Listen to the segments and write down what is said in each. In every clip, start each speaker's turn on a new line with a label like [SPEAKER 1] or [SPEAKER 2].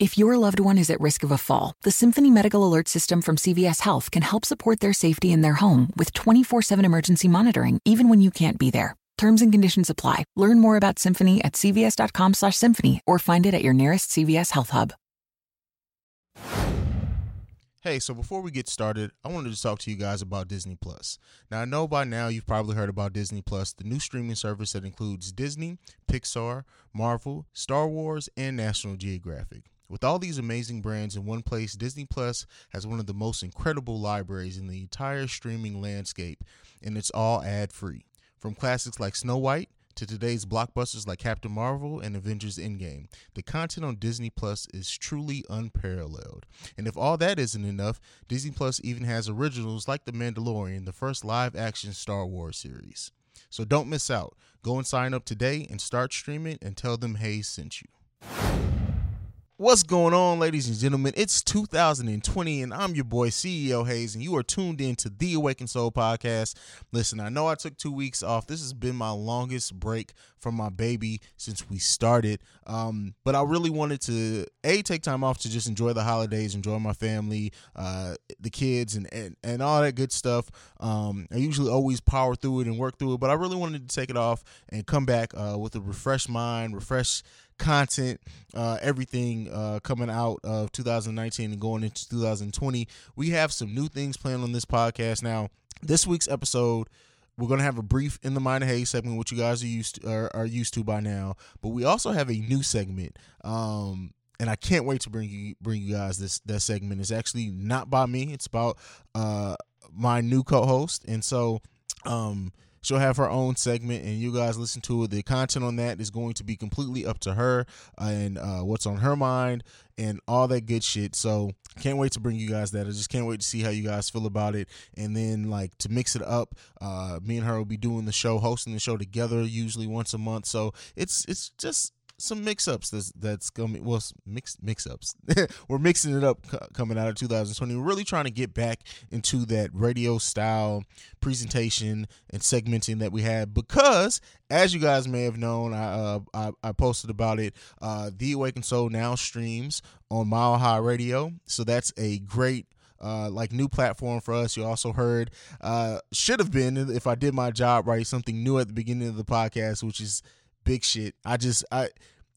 [SPEAKER 1] If your loved one is at risk of a fall, the Symphony Medical Alert System from CVS Health can help support their safety in their home with 24 7 emergency monitoring, even when you can't be there. Terms and conditions apply. Learn more about Symphony at cvs.com slash symphony or find it at your nearest CVS Health Hub.
[SPEAKER 2] Hey, so before we get started, I wanted to talk to you guys about Disney Plus. Now, I know by now you've probably heard about Disney Plus, the new streaming service that includes Disney, Pixar, Marvel, Star Wars, and National Geographic. With all these amazing brands in one place, Disney Plus has one of the most incredible libraries in the entire streaming landscape, and it's all ad free. From classics like Snow White to today's blockbusters like Captain Marvel and Avengers Endgame, the content on Disney Plus is truly unparalleled. And if all that isn't enough, Disney Plus even has originals like The Mandalorian, the first live action Star Wars series. So don't miss out. Go and sign up today and start streaming and tell them Haize sent you. What's going on, ladies and gentlemen? It's 2020, and I'm your boy, CEO Haize, and you are tuned in to the Awakened Soul podcast. Listen, I know I took two weeks off. This has been my longest break from my baby since we started. Um, but I really wanted to, A, take time off to just enjoy the holidays, enjoy my family, uh, the kids, and, and, and all that good stuff. Um, I usually always power through it and work through it, but I really wanted to take it off and come back uh, with a refreshed mind, refreshed content, uh, everything uh, coming out of 2019 and going into 2020. We have some new things planned on this podcast. Now, this week's episode, we're gonna have a brief in the mind of Haize segment, which you guys are used to, are, are used to by now. But we also have a new segment. Um, and I can't wait to bring you bring you guys this that segment. It's actually not by me. It's about uh my new co-host, and so um She'll have her own segment, and you guys listen to it. The content on that is going to be completely up to her and uh, what's on her mind and all that good shit. So can't wait to bring you guys that. I just can't wait to see how you guys feel about it. And then like to mix it up, uh, me and her will be doing the show, hosting the show together, usually once a month. So it's it's just some mix-ups that's that's coming well mix mix-ups. We're mixing it up coming out of 2020 we're really trying to get back into that radio style presentation and segmenting that we had because as you guys may have known i uh, I, I, posted about it uh, the awakened soul now streams on mile high radio. So that's a great uh, like new platform for us. You also heard uh, should have been if I did my job right something new at the beginning of the podcast, which is big shit. I just I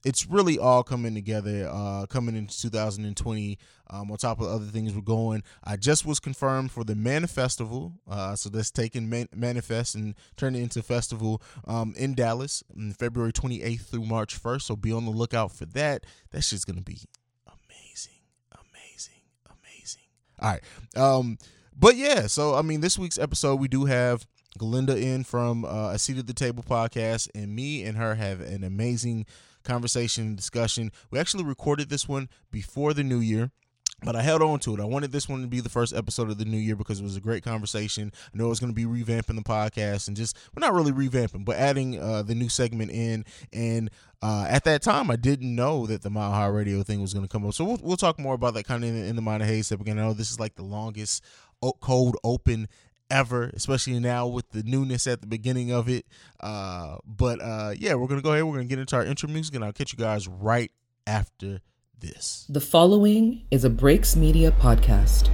[SPEAKER 2] it's really all coming together uh coming into 2020 um, on top of other things we're going. I just was confirmed for the manifestival uh so that's taking man- manifest and turn it into festival um in dallas february 28th through march 1st so be on the lookout for that. That's just gonna be amazing amazing amazing. All right um but yeah so i mean this week's episode we do have Gailonda in from uh, a seat at the table podcast, and me and her have an amazing conversation and discussion. We actually recorded this one before the new year but I held on to it. I wanted this one to be the first episode of the new year because it was a great conversation. I know it was going to be revamping the podcast and just, well, not really revamping, but adding uh, the new segment in. And uh, at that time, I didn't know that the Mile High Radio thing was going to come up. So we'll, we'll talk more about that kind of in, in the Mind of Haize. Again, I know this is like the longest cold open ever, especially now with the newness at the beginning of it. Uh, but uh, yeah, we're gonna go ahead. We're gonna get into our intro music, and I'll catch you guys right after this.
[SPEAKER 3] The following is a Breaks Media podcast.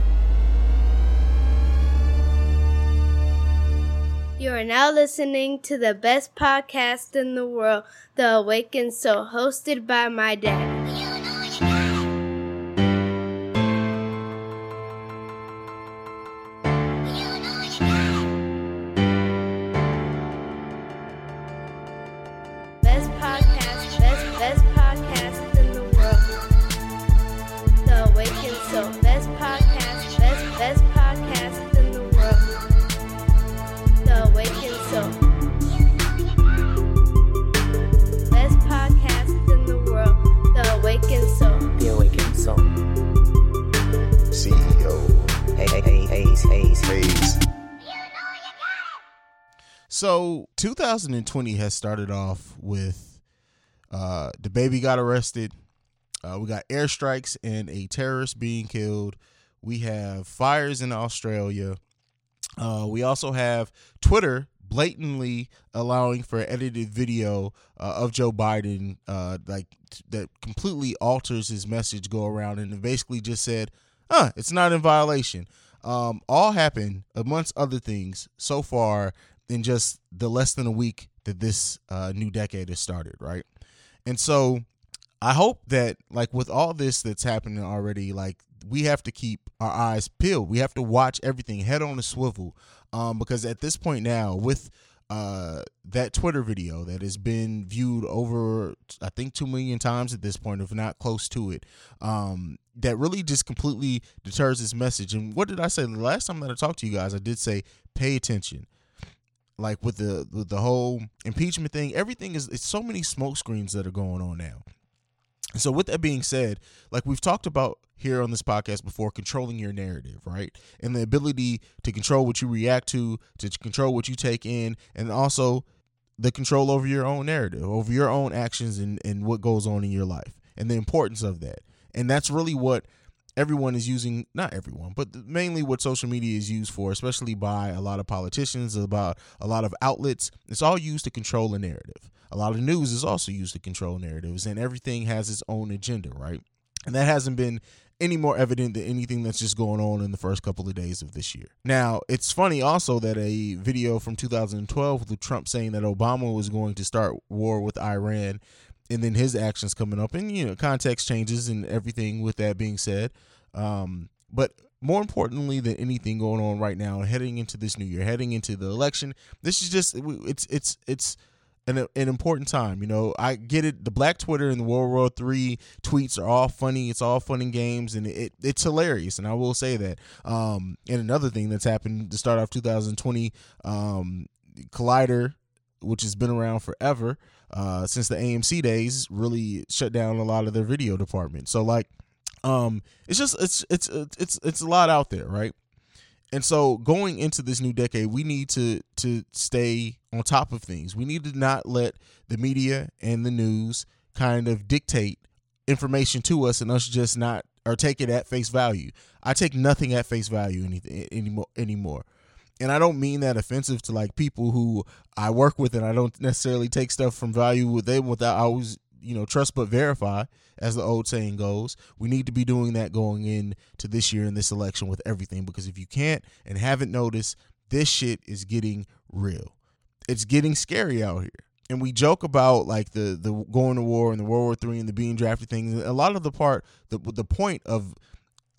[SPEAKER 4] You are now listening to the best podcast in the world, The Awakened Soul, hosted by my dad.
[SPEAKER 2] 2020 has started off with uh, baby got arrested. Uh, we got airstrikes and a terrorist being killed. We have fires in Australia. Uh, we also have Twitter blatantly allowing for edited video uh, of Joe Biden, uh, like that completely alters his message, go around and basically just said, "Huh, it's not in violation." Um, all happened amongst other things so far in just the less than a week that this uh, new decade has started, right? And so I hope that like with all this that's happening already, like we have to keep our eyes peeled. We have to watch everything head on a swivel, um, because at this point now, with uh, that Twitter video that has been viewed over, I think, two million times at this point, if not close to it, um, that really just completely deters this message. And what did I say the last time that I talked to you guys? I did say pay attention. Like with the with the whole impeachment thing, everything is it's so many smoke screens that are going on now. So with that being said, like we've talked about here on this podcast before, controlling your narrative, right? And the ability to control what you react to, to control what you take in, and also the control over your own narrative, over your own actions and, and what goes on in your life, and the importance of that. And that's really what everyone is using not everyone but mainly what social media is used for especially by a lot of politicians about a lot of outlets it's all used to control a narrative a lot of news is also used to control narratives, and everything has its own agenda, right? And that hasn't been any more evident than anything that's just going on in the first couple of days of this year. Now, it's funny also that a video from 2012 with Trump saying that Obama was going to start war with Iran and then his actions coming up and you know context changes and everything with that being said um, but more importantly than anything going on right now heading into this new year heading into the election this is just it's it's it's an, an important time. You know, I get it. The Black Twitter and the World War Three tweets are all funny. It's all fun and games, and it, it's hilarious. And I will say that. Um, and another thing that's happened to start off 2020, um, Collider, which has been around forever uh, since the AMC days, really shut down a lot of their video department. So like, um, it's just it's it's it's it's a lot out there, right? And so going into this new decade, we need to to stay on top of things. We need to not let the media and the news kind of dictate information to us and us just not or take it at face value. I take nothing at face value anything anymore anymore. And I don't mean that offensive to like people who I work with and I don't necessarily take stuff from value with them without I always you know, trust but verify, as the old saying goes. We need to be doing that going into this year in this election with everything because if you can't and haven't noticed, this shit is getting real. It's getting scary out here. And we joke about like the the going to war and the World War Three and the being drafted things. A lot of the part, the the point of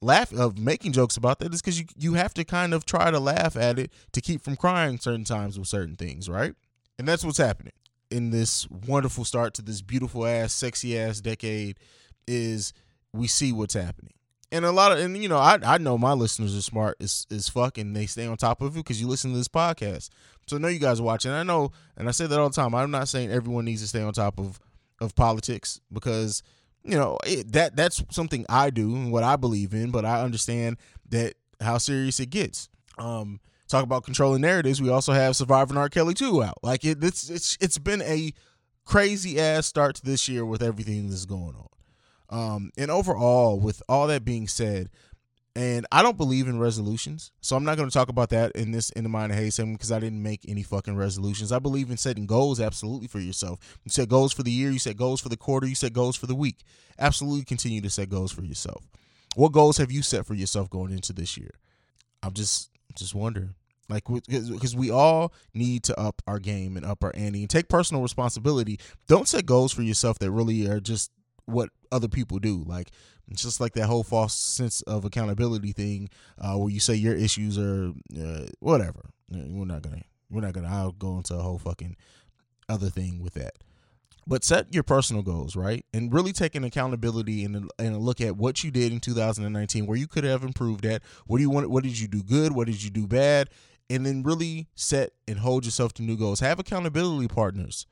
[SPEAKER 2] laugh of making jokes about that is because you you have to kind of try to laugh at it to keep from crying certain times with certain things, right? And that's what's happening in this wonderful start to this beautiful ass, sexy ass decade is we see what's happening. And a lot of and you know, I I know my listeners are smart as as fuck and they stay on top of it because you listen to this podcast. So I know you guys are watching. I know and I say that all the time. I'm not saying everyone needs to stay on top of of politics because you know it, that that's something I do and what I believe in, but I understand that how serious it gets. Um talk about controlling narratives, we also have Surviving R. Kelly 2 out. Like it, it's it's it's been a crazy ass start to this year with everything that's going on. Um, and overall, with all that being said, and I don't believe in resolutions, so I'm not going to talk about that in this in the mind of Hay segment because I didn't make any fucking resolutions. I believe in setting goals absolutely for yourself. You set goals for the year, you set goals for the quarter, you set goals for the week. Absolutely continue to set goals for yourself. What goals have you set for yourself going into this year? I'm just just wondering. Like, because we all need to up our game and up our ante and take personal responsibility. Don't set goals for yourself that really are just what other people do. Like, it's just like that whole false sense of accountability thing, uh, where you say your issues are uh, whatever. We're not gonna, we're not gonna. I'll go into a whole fucking other thing with that. But set your personal goals right? And really take an accountability and, and a look at what you did in 2019 where you could have improved at. What do you want what did you do good? What did you do bad? And then really set and hold yourself to new goals. Have accountability partners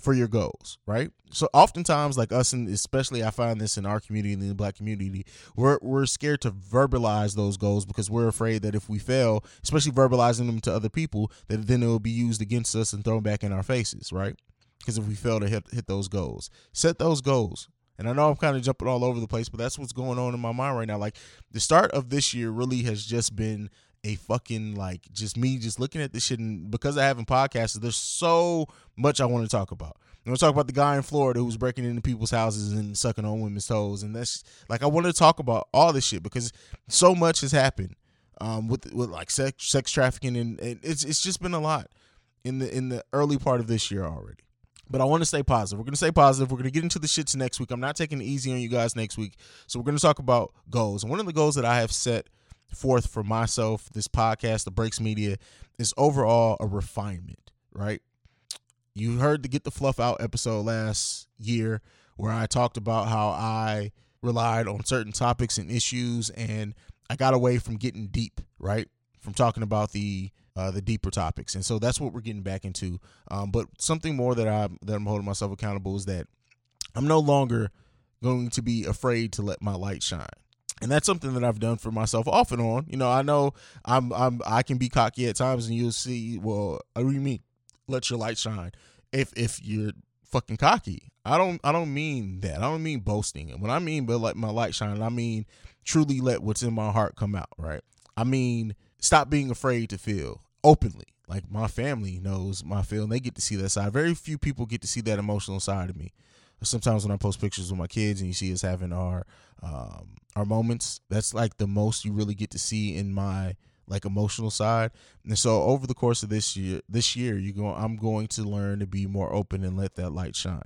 [SPEAKER 2] for your goals right so oftentimes like us and especially i find this in our community in the black community we're, we're scared to verbalize those goals because we're afraid that if we fail especially verbalizing them to other people that then it will be used against us and thrown back in our faces right because if we fail to hit hit those goals, set those goals. And I know I'm kind of jumping all over the place, but that's what's going on in my mind right now. Like the start of this year really has just been a fucking like just me just looking at this shit and because I haven't podcasted, there's so much I want to talk about. I'm gonna talk about the guy in Florida who was breaking into people's houses and sucking on women's toes, and that's like I want to talk about all this shit because so much has happened um, with with like sex sex trafficking and, and it's it's just been a lot in the in the early part of this year already. But I want to stay positive. We're going to stay positive. We're going to get into the shits next week. I'm not taking it easy on you guys next week. So we're going to talk about goals. And one of the goals that I have set forth for myself, this podcast, the Breaks Media, is overall a refinement, right? You heard the Get the Fluff Out episode last year where I talked about how I relied on certain topics and issues and I got away from getting deep, right? From talking about the uh, the deeper topics, and so that's what we're getting back into. Um, but something more that I'm that I'm holding myself accountable is that I'm no longer going to be afraid to let my light shine. And that's something that I've done for myself off and on. You know, I know I'm I'm I can be cocky at times, and you'll see. Well, what do mean? Let your light shine. If if you're fucking cocky, I don't I don't mean that. I don't mean boasting. And when I mean but let my light shine, I mean truly let what's in my heart come out. Right. I mean stop being afraid to feel openly. Like my family knows my feel and they get to see that side. Very few people get to see that emotional side of me. Sometimes when I post pictures with my kids and you see us having our um, our moments, that's like the most you really get to see in my like emotional side. And so over the course of this year, this year, you go, I'm going to learn to be more open and let that light shine.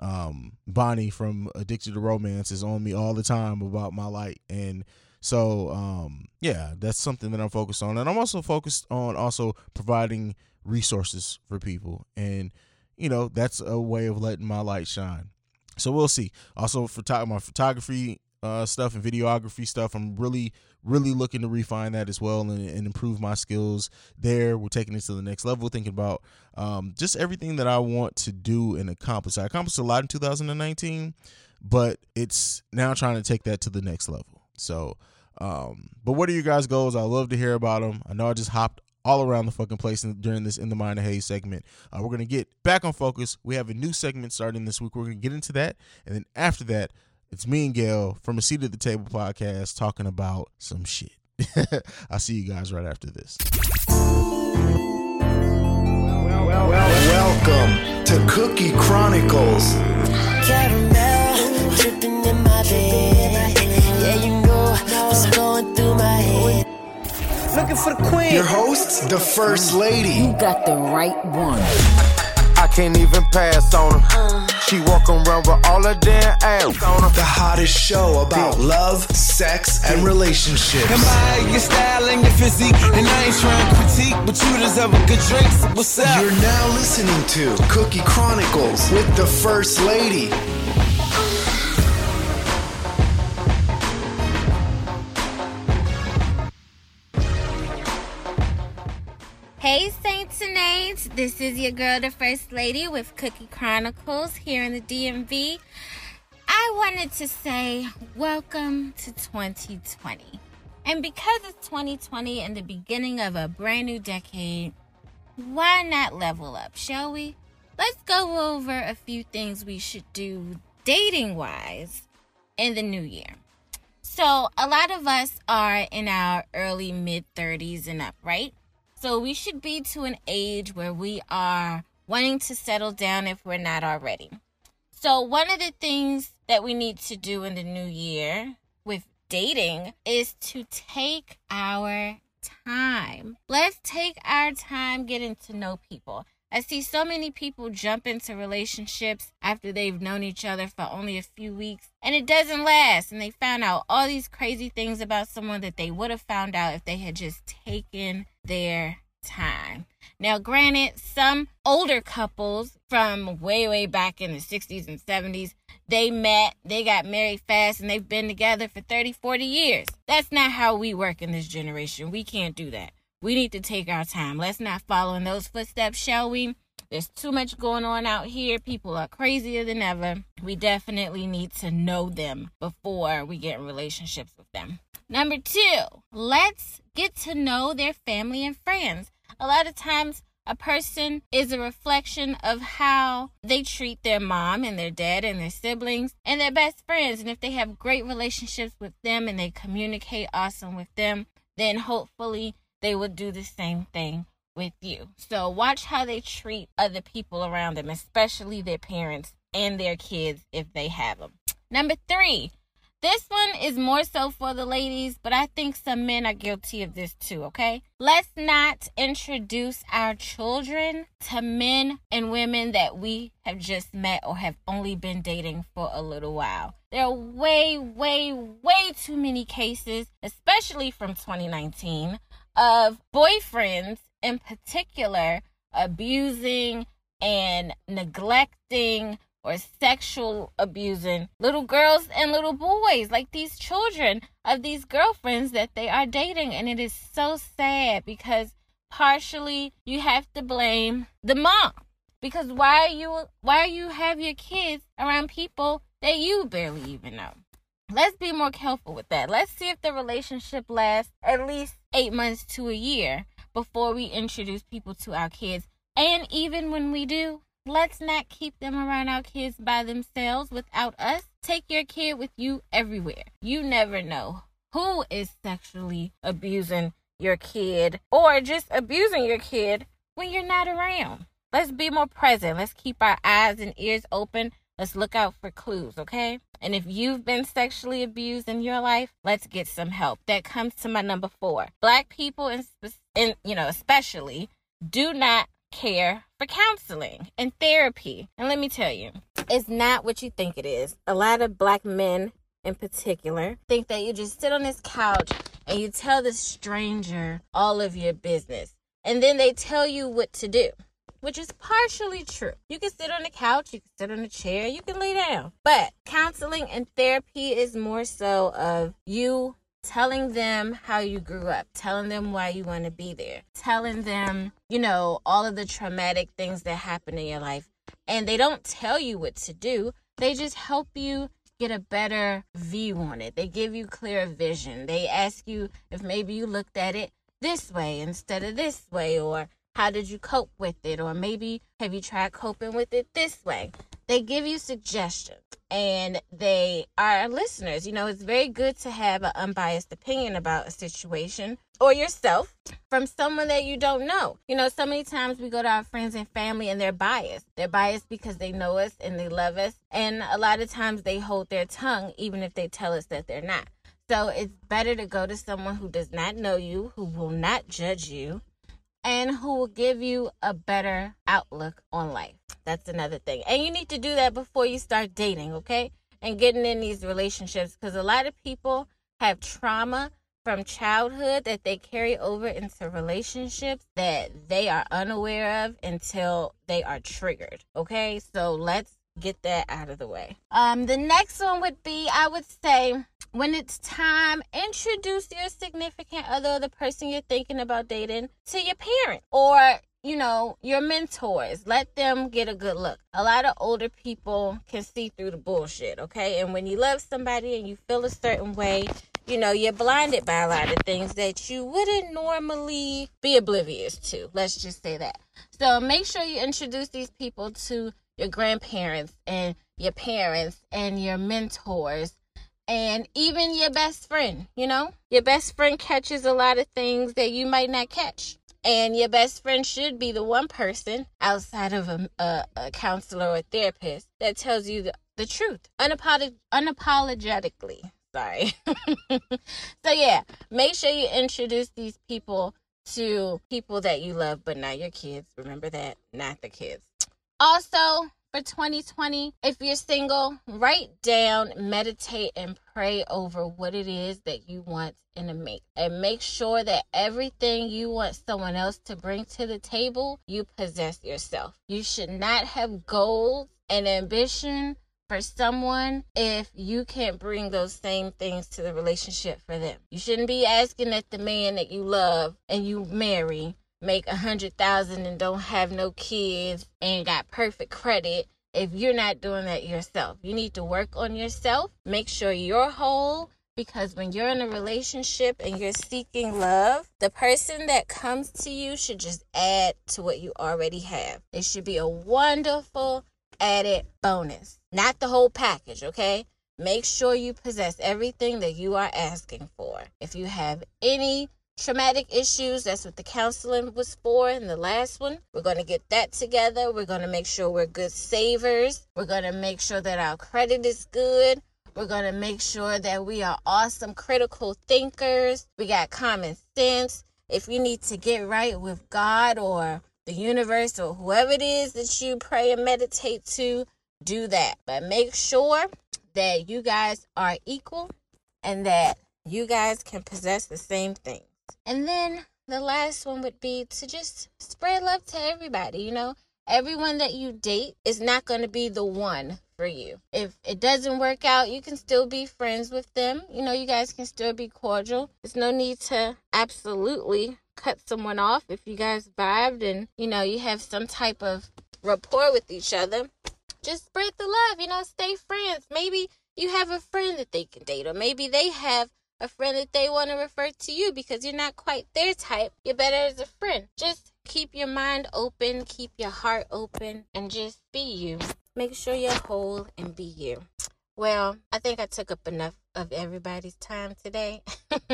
[SPEAKER 2] Um, Bonnie from Addicted to Romance is on me all the time about my light, and so um, yeah, that's something that I'm focused on, and I'm also focused on also providing resources for people, and you know that's a way of letting my light shine. So we'll see. Also for my photography uh, stuff and videography stuff, I'm really really looking to refine that as well and, and, improve my skills there. We're taking it to the next level, thinking about um, just everything that I want to do and accomplish. I accomplished a lot in 2019, but it's now trying to take that to the next level. So, um, but what are your guys' goals? I love to hear about them. I know I just hopped all around the fucking place during this in the mind of Haize segment. Uh, we're gonna get back on focus. We have a new segment starting this week. We're gonna get into that, and then after that, it's me and Gail from a seat at the table podcast talking about some shit. I'll see you guys right after this.
[SPEAKER 5] Welcome to Cookie Chronicles. Caramel dripping in my bed. Yeah, you what's going through my head. Looking for the queen. Your host, the first lady.
[SPEAKER 6] You got the right one.
[SPEAKER 7] I can't even pass on her. She walk around with all her damn ass on her.
[SPEAKER 5] The hottest show about love, sex, and relationships.
[SPEAKER 8] Am I your style and your physique? And I ain't trying to critique, but you deserve a good drink. So what's up?
[SPEAKER 5] You're now listening to Cookie Chronicles with the First Lady.
[SPEAKER 9] Hey, Saints and Aids. This is your girl, the First Lady, with Cookie Chronicles here in the DMV. I wanted to say welcome to 2020. And because it's 2020 and the beginning of a brand new decade, why not level up, shall we? Let's go over a few things we should do dating wise in the new year. So, a lot of us are in our early mid 30s and up, right? So we should be to an age where we are wanting to settle down if we're not already. So, one of the things that we need to do in the new year with dating is to take our time. Let's take our time getting to know people. I see so many people jump into relationships after they've known each other for only a few weeks and it doesn't last. And they found out all these crazy things about someone that they would have found out if they had just taken their time. Now, granted, some older couples from way, way back in the 60s and 70s, they met, they got married fast, and they've been together for 30, 40 years. That's not how we work in this generation. We can't do that. We need to take our time. Let's not follow in those footsteps, shall we? There's too much going on out here. People are crazier than ever. We definitely need to know them before we get in relationships with them. Number two, let's get to know their family and friends. A lot of times, a person is a reflection of how they treat their mom and their dad and their siblings and their best friends. And if they have great relationships with them and they communicate awesome with them, then hopefully they will do the same thing with you. So watch how they treat other people around them, especially their parents and their kids if they have them. Number three, this one is more so for the ladies, but I think some men are guilty of this too, okay? Let's not introduce our children to men and women that we have just met or have only been dating for a little while. There are way, way, way too many cases, especially from 2019, of boyfriends in particular abusing and neglecting or sexual abusing little girls and little boys, like these children of these girlfriends that they are dating. And it is so sad because partially you have to blame the mom. Because why are you why you have your kids around people that you barely even know? Let's be more careful with that. Let's see if the relationship lasts at least eight months to a year before we introduce people to our kids. And even when we do, Let's not keep them around our kids by themselves without us. Take your kid with you everywhere. You never know who is sexually abusing your kid or just abusing your kid when you're not around. Let's be more present. Let's keep our eyes and ears open. Let's look out for clues, okay? And if you've been sexually abused in your life, let's get some help. That comes to my number 4. Black people and in, you know, especially do not care for counseling and therapy. And let me tell you, it's not what you think it is. A lot of black men in particular think that you just sit on this couch and you tell this stranger all of your business. And then they tell you what to do, which is partially true. You can sit on the couch, you can sit on a chair, you can lay down. But counseling and therapy is more so of you telling them how you grew up, telling them why you want to be there, telling them, you know, all of the traumatic things that happened in your life. And they don't tell you what to do, they just help you get a better view on it. They give you clear vision. They ask you if maybe you looked at it this way instead of this way, or how did you cope with it, or maybe have you tried coping with it this way? They give you suggestions and they are listeners. You know, it's very good to have an unbiased opinion about a situation or yourself from someone that you don't know. You know, so many times we go to our friends and family and they're biased. They're biased because they know us and they love us. And a lot of times they hold their tongue even if they tell us that they're not. So it's better to go to someone who does not know you, who will not judge you, and who will give you a better outlook on life. That's another thing. And you need to do that before you start dating, okay? And getting in these relationships because a lot of people have trauma from childhood that they carry over into relationships that they are unaware of until they are triggered. Okay? So let's get that out of the way. Um the next one would be I would say when it's time, introduce your significant other, the person you're thinking about dating, to your parent or you know, your mentors. Let them get a good look. A lot of older people can see through the bullshit, okay? And when you love somebody and you feel a certain way, you know, you're blinded by a lot of things that you wouldn't normally be oblivious to. Let's just say that. So make sure you introduce these people to your grandparents and your parents and your mentors and even your best friend, you know? Your best friend catches a lot of things that you might not catch. And your best friend should be the one person outside of a, a, a counselor or therapist that tells you the, the truth unapolog- unapologetically. Sorry. so, yeah, make sure you introduce these people to people that you love, but not your kids. Remember that, not the kids. Also, for 2020. If you're single, write down, meditate, and pray over what it is that you want in a mate. And make sure that everything you want someone else to bring to the table, you possess yourself. You should not have goals and ambition for someone if you can't bring those same things to the relationship for them. You shouldn't be asking that the man that you love and you marry make a hundred thousand and don't have no kids and got perfect credit if you're not doing that yourself. You need to work on yourself, make sure you're whole. Because when you're in a relationship and you're seeking love, the person that comes to you should just add to what you already have. It should be a wonderful added bonus, not the whole package, okay? Make sure you possess everything that you are asking for. If you have any traumatic issues. That's what the counseling was for in the last one. We're going to get that together. We're going to make sure we're good savers. We're going to make sure that our credit is good. We're going to make sure that we are awesome critical thinkers. We got common sense. If you need to get right with God or the universe or whoever it is that you pray and meditate to, do that. But make sure that you guys are equal and that you guys can possess the same things. And then the last one would be to just spread love to everybody. You know, everyone that you date is not going to be the one for you. If it doesn't work out, you can still be friends with them. You know, you guys can still be cordial. There's no need to absolutely cut someone off if you guys vibed and, you know, you have some type of rapport with each other. Just spread the love, you know, stay friends. Maybe you have a friend that they can date, or maybe they have a friend that they want to refer to you because you're not quite their type. You're better as a friend. Just keep your mind open, keep your heart open, and just be you. Make sure you're whole and be you. Well, I think I took up enough of everybody's time today.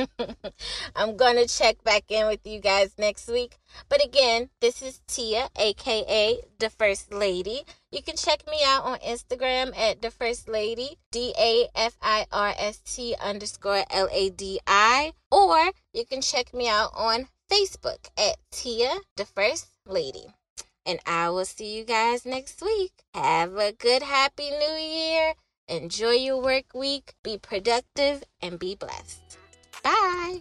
[SPEAKER 9] I'm going to check back in with you guys next week. But again, this is Tia, aka the First Lady. You can check me out on Instagram at the First Lady, D A F I R S T underscore L A D I. Or you can check me out on Facebook at Tia, the First Lady. And I will see you guys next week. Have a good, happy new year. Enjoy your work week. Be productive and be blessed. Bye.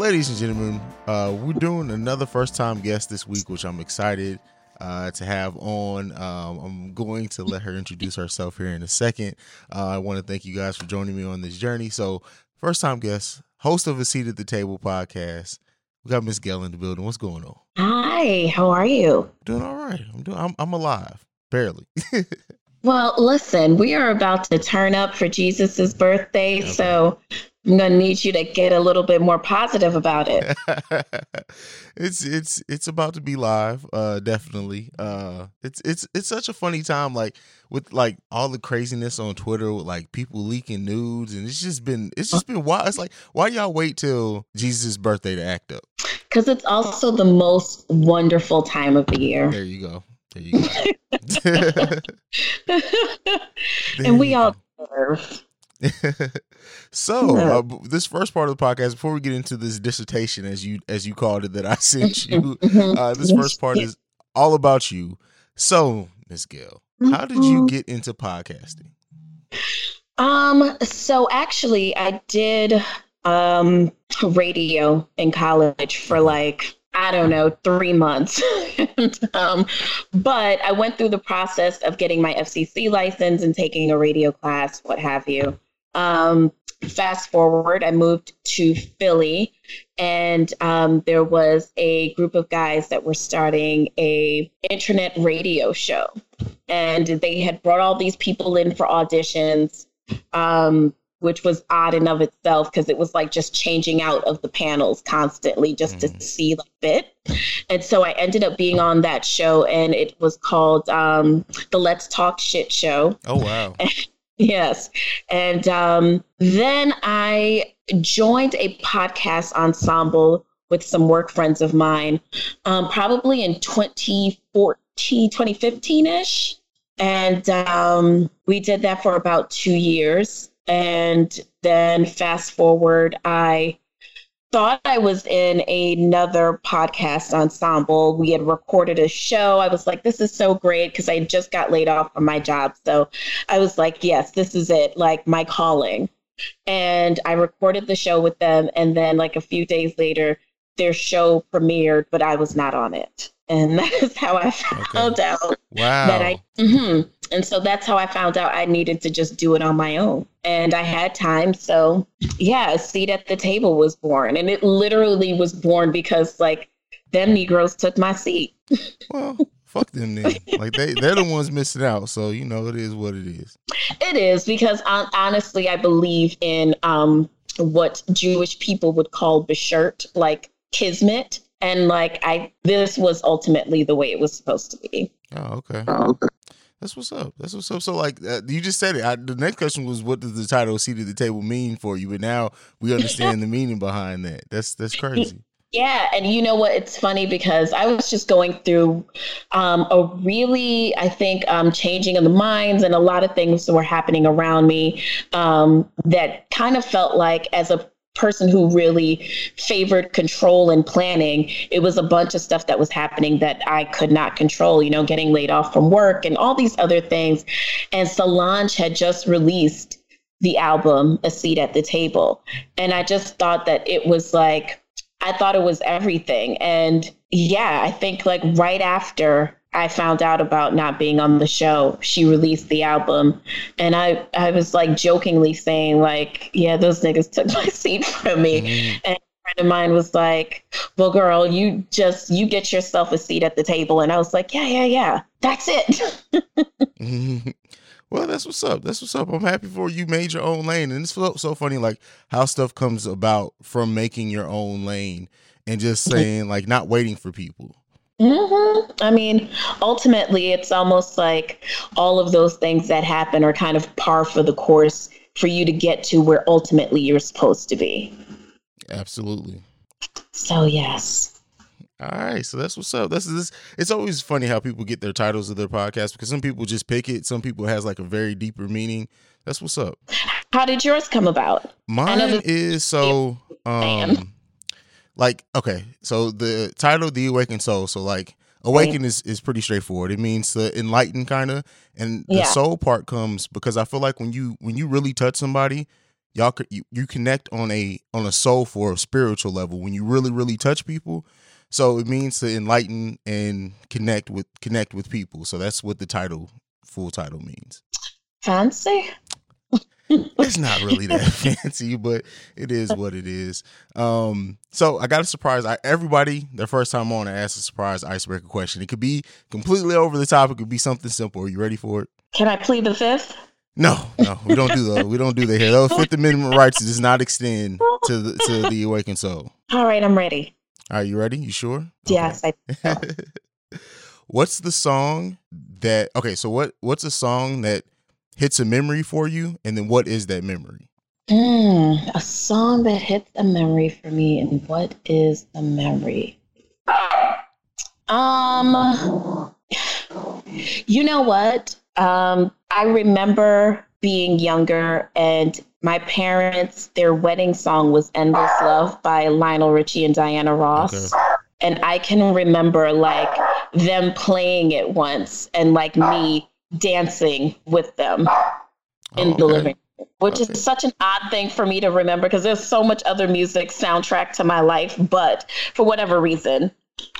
[SPEAKER 2] ladies and gentlemen, uh, we're doing another first time guest this week, which I'm excited uh, to have on. Um, I'm going to let her introduce herself here in a second. Uh, I want to thank you guys for joining me on this journey. So, first time guest, host of a Seat at the Table podcast. We got Miss Gail in the building. What's going on?
[SPEAKER 10] Hi, how are you?
[SPEAKER 2] Doing all right. I'm doing. I'm, I'm alive, barely.
[SPEAKER 10] Well, listen, we are about to turn up for Jesus's birthday, so I'm going to need you to get a little bit more positive about it.
[SPEAKER 2] it's it's it's about to be live uh definitely uh it's it's it's such a funny time like with like all the craziness on twitter with like people leaking nudes and it's just been it's just been wild it's like why y'all wait till jesus' birthday to act up
[SPEAKER 10] Because it's also the most wonderful time of the year.
[SPEAKER 2] there you go there you go
[SPEAKER 10] and we all deserve.
[SPEAKER 2] so uh, this first part of the podcast before we get into this dissertation as you as you called it that i sent you uh, this first part is all about you. So miss gail how did you get into podcasting?
[SPEAKER 10] Um, so actually I did um radio in college for like I don't know, three months. And, um, but I went through the process of getting my FCC license and taking a radio class, what have you. Um, fast forward, I moved to Philly, and um, there was a group of guys that were starting a internet radio show, and they had brought all these people in for auditions. Um, which was odd in of itself because it was like just changing out of the panels constantly just to see like fit. And so I ended up being on that show and it was called um, the Let's Talk Shit Show.
[SPEAKER 2] oh wow
[SPEAKER 10] Yes. And um, then I joined a podcast ensemble with some work friends of mine, um, probably in 2014, 2015 ish. And um, we did that for about two years. And then fast forward, I thought I was in another podcast ensemble. We had recorded a show. I was like, this is so great because I just got laid off from my job. So I was like, yes, this is it, like my calling. And I recorded the show with them. And then, like, a few days later, their show premiered, but I was not on it. And that is how I found okay. out
[SPEAKER 2] wow.
[SPEAKER 10] that I, mm-hmm. And so that's how I found out I needed to just do it on my own. And I had time. So, yeah, a seat at the table was born. And it literally was born because, like, them Negroes took my seat.
[SPEAKER 2] well, fuck them then. Like, they, they're the ones missing out. So, you know, it is what it is.
[SPEAKER 10] It is because, honestly, I believe in um, what Jewish people would call beshert, like kismet and like i this was ultimately the way it was supposed to be
[SPEAKER 2] oh okay oh, okay that's what's up. That's what's up. So like uh, you just said it. I, the next question was what does the title seat at the table mean for you? But now we understand the meaning behind that. That's that's crazy.
[SPEAKER 10] Yeah, and you know what? It's funny because I was just going through um, a really, I think, um, changing of the minds, and a lot of things were happening around me um, that kind of felt like, as a person who really favored control and planning, it was a bunch of stuff that was happening that I could not control, you know, getting laid off from work and all these other things. And Solange had just released the album, A Seat at the Table. And I just thought that it was like, I thought it was everything. And yeah, I think like right after I found out about not being on the show, she released the album. And I, I was like jokingly saying, like, yeah, those niggas took my seat from me. Mm-hmm. And a friend of mine was like, well, girl, you just, you get yourself a seat at the table. And I was like, yeah, yeah, yeah, that's it.
[SPEAKER 2] mm-hmm. Well, that's what's up. That's what's up. I'm happy for you made your own lane. And it's so funny, like how stuff comes about from making your own lane and just mm-hmm. saying, like, not waiting for people.
[SPEAKER 10] Mm-hmm. I mean, ultimately, it's almost like all of those things that happen are kind of par for the course for you to get to where ultimately you're supposed to be.
[SPEAKER 2] Absolutely.
[SPEAKER 10] So, yes.
[SPEAKER 2] All right, so that's what's up. This is it's always funny how people get their titles of their podcast because some people just pick it, some people has like a very deeper meaning. That's what's up.
[SPEAKER 10] How did yours come about?
[SPEAKER 2] Mine is so um like okay so the title the awakened soul so like awaken oh. is, is pretty straightforward. It means to enlighten kind of and the yeah. soul part comes because i feel like when you when you really touch somebody y'all you, you connect on a on a soul for a spiritual level when you really really touch people. So it means to enlighten and connect with connect with people. So that's what the title full title means.
[SPEAKER 10] Fancy
[SPEAKER 2] it's not really that fancy, but it is what it is. Um, so I got a surprise. I, everybody, their first time on, I asked a surprise icebreaker question. It could be completely over the top. It could be something simple. Are you ready for it?
[SPEAKER 10] Can I plead the fifth?
[SPEAKER 2] No, no, we don't do that. We don't do that here. Those Fifth Amendment rights does not extend to the to the awakened soul.
[SPEAKER 10] All right, I'm ready.
[SPEAKER 2] Are you ready? You sure?
[SPEAKER 10] Yes, okay. I.
[SPEAKER 2] what's the song that? Okay, so what? What's a song that hits a memory for you, and then what is that memory?
[SPEAKER 10] Mm, a song that hits a memory for me, and what is the memory? Um, you know what? Um, I remember being younger and my parents, their wedding song was Endless Love by Lionel Richie and Diana Ross. Okay. And I can remember like them playing it once and like me dancing with them in oh, okay. the living room, which okay. is such an odd thing for me to remember because there's so much other music soundtrack to my life. But for whatever reason,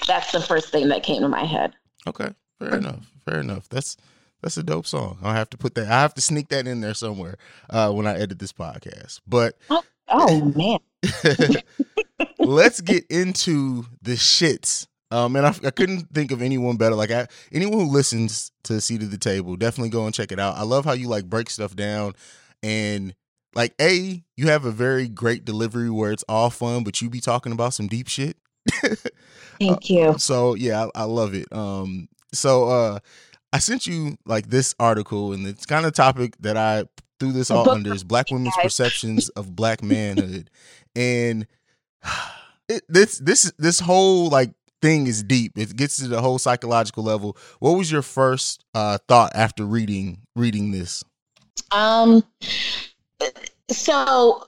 [SPEAKER 10] that's the first thing that came to my head.
[SPEAKER 2] Okay, fair enough. Fair enough. That's that's a dope song. I'll have to put that. I have to sneak that in there somewhere uh, when I edit this podcast. But
[SPEAKER 10] oh, oh man,
[SPEAKER 2] let's get into the shits um, and I, I, couldn't think of anyone better. Like I, anyone who listens to seat of the table, definitely go and check it out. I love how you like break stuff down, and like a you have a very great delivery where it's all fun, but you be talking about some deep shit.
[SPEAKER 10] Thank you.
[SPEAKER 2] Uh, so yeah, I, I, love it. Um, so uh, I sent you like this article, and it's kind of topic that I threw this all under is Black Women's Perceptions of Black Manhood. And it, this this this whole like thing is deep. It gets to the whole psychological level. What was your first uh, thought after reading reading this?
[SPEAKER 10] Um so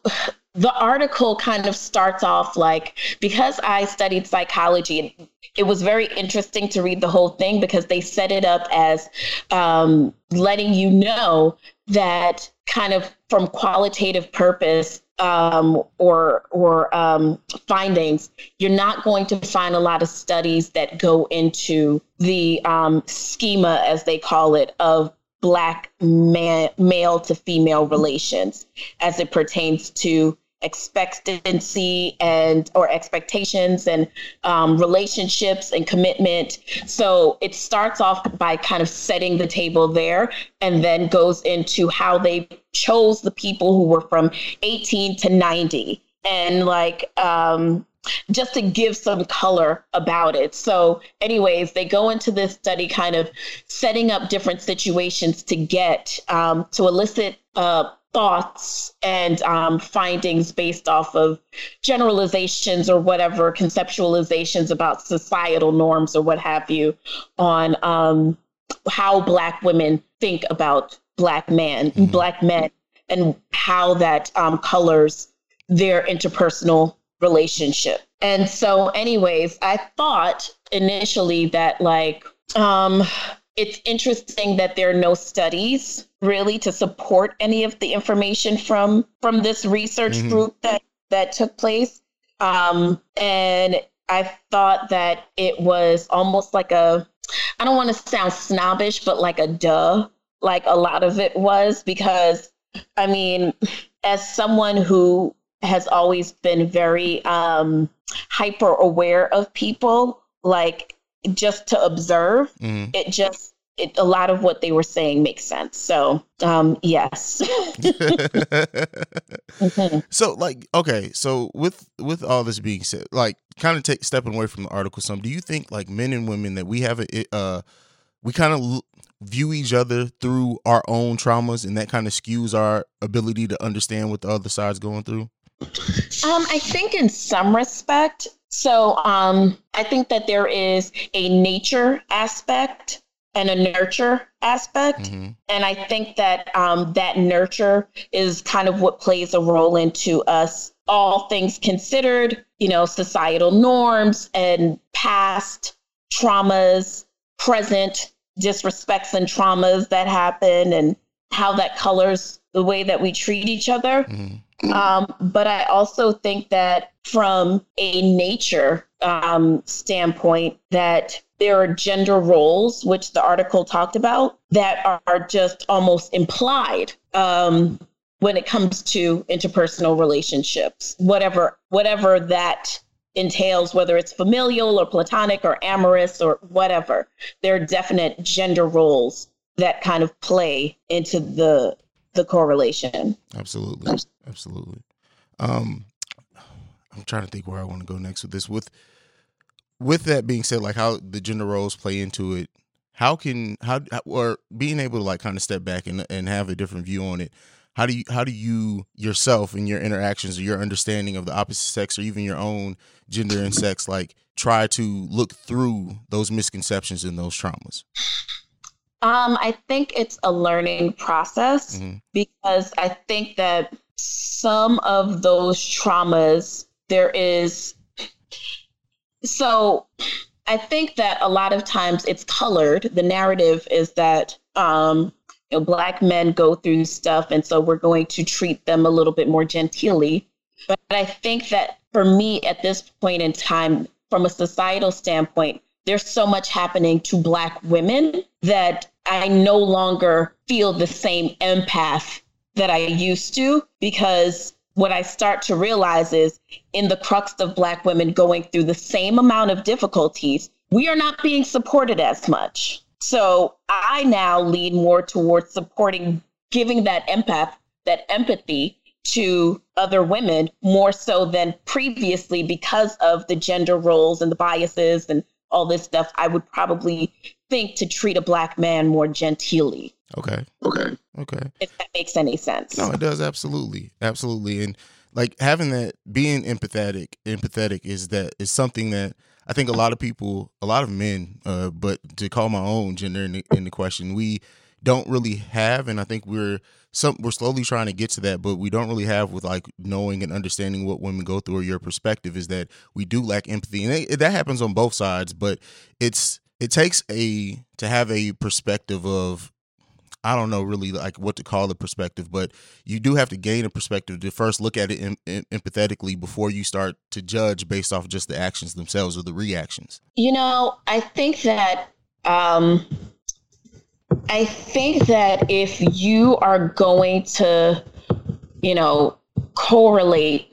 [SPEAKER 10] the article kind of starts off like because I studied psychology, it was very interesting to read the whole thing because they set it up as um, letting you know that kind of from qualitative purpose um, or or um, findings, you're not going to find a lot of studies that go into the um, schema, as they call it, of black man, male to female relations as it pertains to expectancy and or expectations and um, relationships and commitment so it starts off by kind of setting the table there and then goes into how they chose the people who were from 18 to 90 and like um, just to give some color about it. So, anyways, they go into this study kind of setting up different situations to get um, to elicit uh, thoughts and um, findings based off of generalizations or whatever conceptualizations about societal norms or what have you on um, how Black women think about Black men, mm-hmm. Black men, and how that um, colors their interpersonal relationship. And so, anyways, I thought initially that like um, it's interesting that there are no studies really to support any of the information from from this research mm-hmm. group that that took place. Um, and I thought that it was almost like a I don't want to sound snobbish, but like a duh, like a lot of it was because I mean, as someone who has always been very um, hyper aware of people, like just to observe, mm. it just it, a lot of what they were saying makes sense. So, um, yes.
[SPEAKER 2] mm-hmm. So, like, okay, so with with all this being said, like, kind of take stepping away from the article, some. Do you think like men and women that we have a uh, we kind of l- view each other through our own traumas, and that kind of skews our ability to understand what the other side's going through?
[SPEAKER 10] Um, I think in some respect. So um, I think that there is a nature aspect and a nurture aspect. Mm-hmm. And I think that um, that nurture is kind of what plays a role into us, all things considered, you know, societal norms and past traumas, present disrespects and traumas that happen, and how that colors the way that we treat each other. Mm-hmm. Um, but I also think that from a nature um, standpoint, that there are gender roles, which the article talked about, that are just almost implied um, when it comes to interpersonal relationships, whatever whatever that entails, whether it's familial or platonic or amorous or whatever. There are definite gender roles that kind of play into the the correlation.
[SPEAKER 2] Absolutely. Absolutely. Um I'm trying to think where I want to go next with this. With with that being said, like how the gender roles play into it, how can how or being able to like kind of step back and and have a different view on it. How do you how do you yourself and your interactions or your understanding of the opposite sex or even your own gender and sex like try to look through those misconceptions and those traumas?
[SPEAKER 10] Um, I think it's a learning process mm-hmm. because I think that some of those traumas, there is. So I think that a lot of times it's colored. The narrative is that um, you know, black men go through stuff, and so we're going to treat them a little bit more genteelly. But I think that for me at this point in time, from a societal standpoint, there's so much happening to black women that I no longer feel the same empath that I used to because what I start to realize is in the crux of Black women going through the same amount of difficulties, we are not being supported as much. So I now lean more towards supporting, giving that empath, that empathy to other women more so than previously because of the gender roles and the biases and all this stuff. I would probably think to treat a black man more genteelly.
[SPEAKER 2] Okay.
[SPEAKER 11] Okay.
[SPEAKER 2] Okay.
[SPEAKER 10] If that makes any sense.
[SPEAKER 2] No, it does absolutely, absolutely, and like having that being empathetic, empathetic is that is something that I think a lot of people, a lot of men, uh, but to call my own gender in the, in the question, we don't really have, and I think we're some we're slowly trying to get to that, but we don't really have with like knowing and understanding what women go through. Or your perspective is that we do lack empathy, and it, that happens on both sides. But it's it takes a to have a perspective of I don't know really like what to call the perspective, but you do have to gain a perspective to first look at it em- em- empathetically before you start to judge based off just the actions themselves or the reactions.
[SPEAKER 10] You know, I think that um, I think that if you are going to, you know, correlate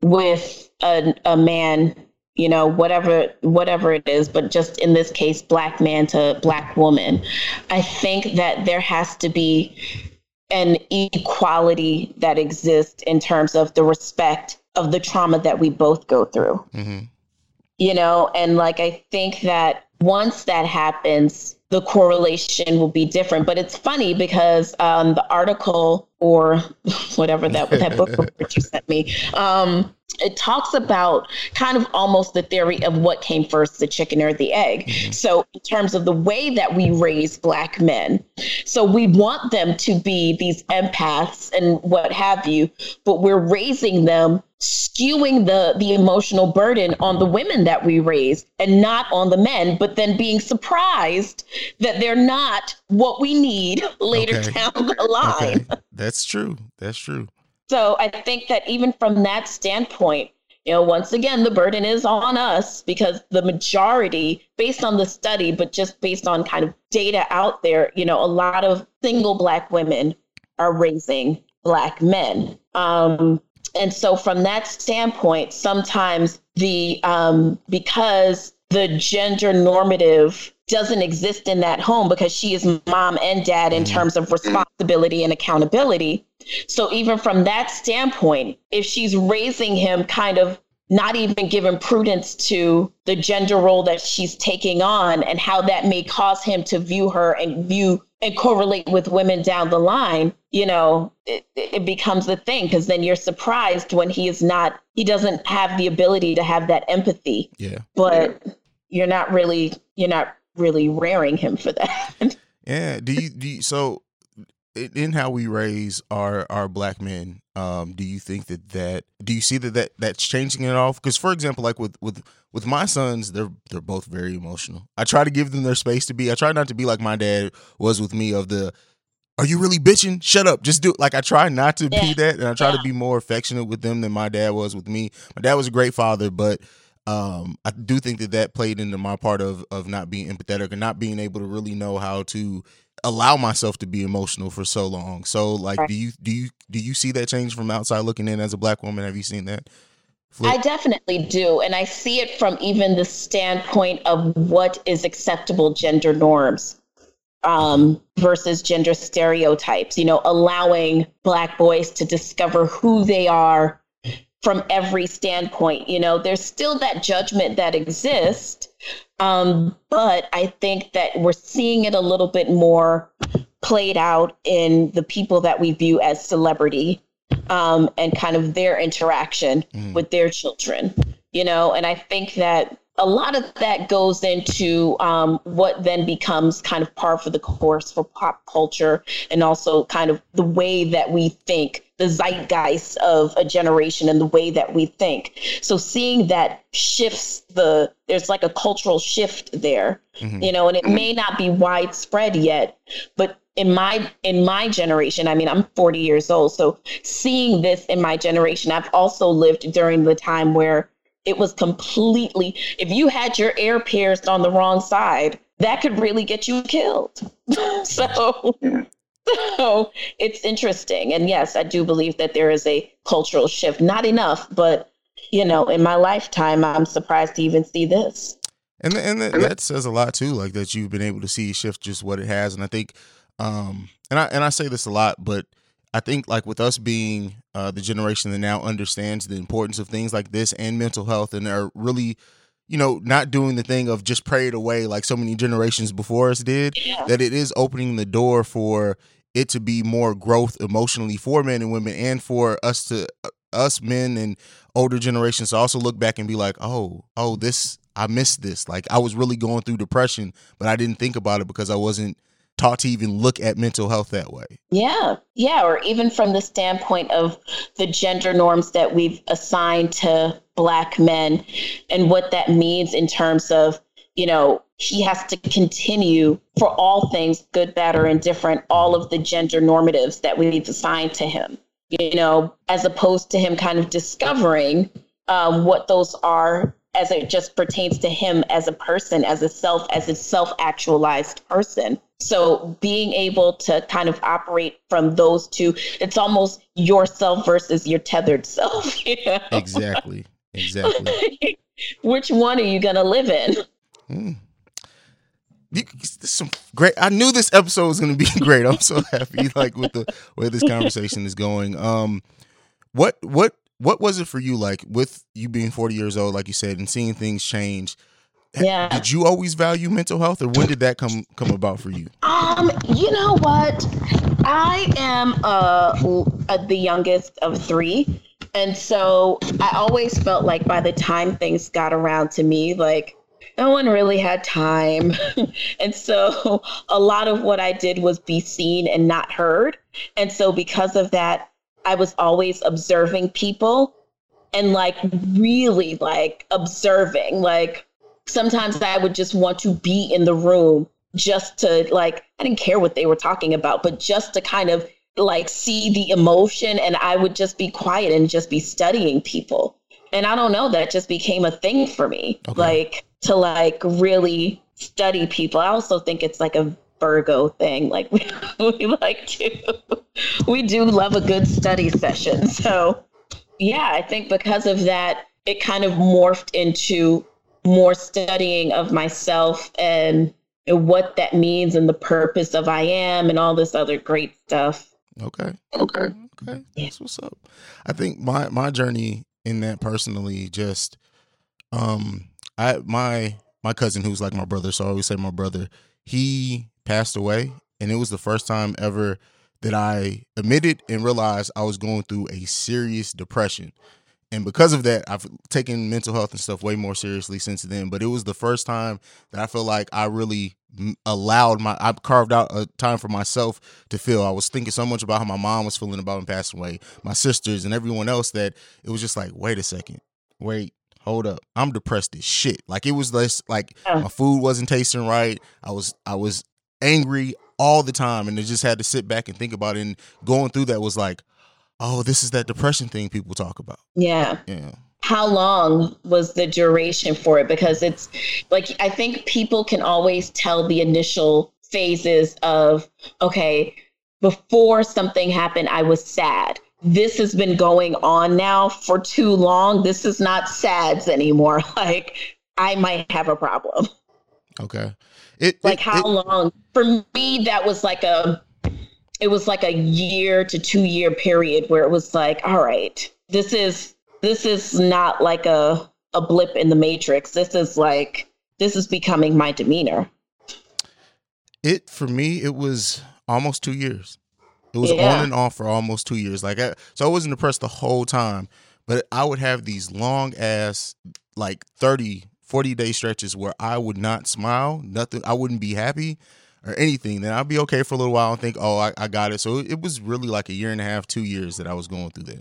[SPEAKER 10] with a, a man, you know, whatever whatever it is, but just in this case, black man to black woman, I think that there has to be an equality that exists in terms of the respect of the trauma that we both go through.
[SPEAKER 2] Mm-hmm.
[SPEAKER 10] You know, and like I think that once that happens, the correlation will be different. But it's funny because um, the article or whatever that that book report you sent me, um, it talks about kind of almost the theory of what came first, the chicken or the egg. Mm-hmm. So in terms of the way that we raise black men, so we want them to be these empaths and what have you, but we're raising them skewing the the emotional burden on the women that we raise and not on the men but then being surprised that they're not what we need later okay. down the line
[SPEAKER 2] okay. that's true. That's true.
[SPEAKER 10] So i think that even from that standpoint you know once again the burden is on us because the majority based on the study but just based on kind of data out there you know a lot of single black women are raising black men. Um, and so, from that standpoint, sometimes the um, because the gender normative doesn't exist in that home because she is mom and dad in mm-hmm. terms of responsibility and accountability. So, even from that standpoint, if she's raising him kind of not even giving prudence to the gender role that she's taking on and how that may cause him to view her and view and correlate with women down the line, you know, it, it becomes a thing because then you're surprised when he is not, he doesn't have the ability to have that empathy.
[SPEAKER 2] Yeah.
[SPEAKER 10] But you're not really, you're not really raring him for that.
[SPEAKER 2] yeah. Do you, do you, so in how we raise our our black men um do you think that that do you see that, that that's changing it off because for example like with with with my sons they're they're both very emotional i try to give them their space to be i try not to be like my dad was with me of the are you really bitching shut up just do it like i try not to yeah. be that and i try yeah. to be more affectionate with them than my dad was with me my dad was a great father but um, I do think that that played into my part of of not being empathetic and not being able to really know how to allow myself to be emotional for so long. So like right. do you do you do you see that change from outside looking in as a black woman? Have you seen that?
[SPEAKER 10] Flip? I definitely do. And I see it from even the standpoint of what is acceptable gender norms um, versus gender stereotypes, you know, allowing Black boys to discover who they are from every standpoint. You know, there's still that judgment that exists, um, but I think that we're seeing it a little bit more played out in the people that we view as celebrity um, and kind of their interaction mm. with their children. You know, and I think that a lot of that goes into um, what then becomes kind of par for the course for pop culture and also kind of the way that we think the zeitgeist of a generation and the way that we think. So seeing that shifts the there's like a cultural shift there, mm-hmm. you know, and it may not be widespread yet, but in my in my generation, I mean, I'm 40 years old, so seeing this in my generation, I've also lived during the time where it was completely if you had your ear pierced on the wrong side, that could really get you killed. so so it's interesting. And yes, I do believe that there is a cultural shift. Not enough, but you know, in my lifetime, I'm surprised to even see this.
[SPEAKER 2] And and that, that says a lot too, like that you've been able to see shift just what it has. And I think, um, and I and I say this a lot, but I think like with us being uh, the generation that now understands the importance of things like this and mental health, and are really you know, not doing the thing of just pray it away like so many generations before us did,
[SPEAKER 10] Yeah.
[SPEAKER 2] that it is opening the door for it to be more growth emotionally for men and women and for us to us men and older generations to also look back and be like, "Oh, oh, this I missed this. Like I was really going through depression, but I didn't think about it because I wasn't taught to even look at mental health that way."
[SPEAKER 10] Yeah, yeah, or even from the standpoint of the gender norms that we've assigned to Black men and what that means in terms of, you know, he has to continue for all things, good, bad, or indifferent, all of the gender normatives that we've assigned to him, you know, as opposed to him kind of discovering um, what those are as it just pertains to him as a person, as a self, as a self actualized person. So being able to kind of operate from those two, it's almost yourself versus your tethered self. You know?
[SPEAKER 2] Exactly. Exactly.
[SPEAKER 10] Which one are you going to live in?
[SPEAKER 2] Mm. You, some great. I knew this episode was going to be great. I'm so happy, like with the way this conversation is going. Um, what what what was it for you like with you being 40 years old, like you said, and seeing things change?
[SPEAKER 10] Yeah.
[SPEAKER 2] Did you always value mental health, or when did that come come about for you?
[SPEAKER 10] Um, you know what? I am uh, uh the youngest of three. And so I always felt like by the time things got around to me, like no one really had time. and so a lot of what I did was be seen and not heard. And so because of that, I was always observing people and like really like observing. Like sometimes I would just want to be in the room just to like, I didn't care what they were talking about, but just to kind of like see the emotion and I would just be quiet and just be studying people. And I don't know, that just became a thing for me.
[SPEAKER 2] Okay.
[SPEAKER 10] Like to like really study people. I also think it's like a Virgo thing. Like we, we like to we do love a good study session. So yeah, I think because of that, it kind of morphed into more studying of myself and what that means and the purpose of I am and all this other great stuff.
[SPEAKER 2] Okay. Okay. Okay. That's what's up. I think my my journey in that personally just um I my my cousin who's like my brother, so I always say my brother, he passed away and it was the first time ever that I admitted and realized I was going through a serious depression. And because of that, I've taken mental health and stuff way more seriously since then. But it was the first time that I feel like I really allowed my, I carved out a time for myself to feel. I was thinking so much about how my mom was feeling about him passing away, my sisters, and everyone else that it was just like, wait a second, wait, hold up, I'm depressed as shit. Like it was less like my food wasn't tasting right. I was, I was angry all the time, and I just had to sit back and think about it. And going through that was like, oh, this is that depression thing people talk about.
[SPEAKER 10] Yeah.
[SPEAKER 2] Yeah.
[SPEAKER 10] How long was the duration for it? Because it's like, I think people can always tell the initial phases of, okay, before something happened, I was sad. This has been going on now for too long. This is not sads anymore. Like, I might have a problem.
[SPEAKER 2] Okay. It
[SPEAKER 10] like
[SPEAKER 2] it-
[SPEAKER 10] how
[SPEAKER 2] it-
[SPEAKER 10] long? For me, that was like a it was like a year to two year period where it was like, all right, this is this is not like a a blip in the matrix. This is like this is becoming my demeanor.
[SPEAKER 2] It for me, it was almost two years. It was
[SPEAKER 10] Yeah.
[SPEAKER 2] on and off for almost two years. Like, I, so I wasn't depressed the whole time, but I would have these long ass, like 30, 40 day stretches where I would not smile, nothing. I wouldn't be happy or anything. Then I'd be okay for a little while and think, oh, I, I got it. So it was really like a year and a half, two years that I was going through that.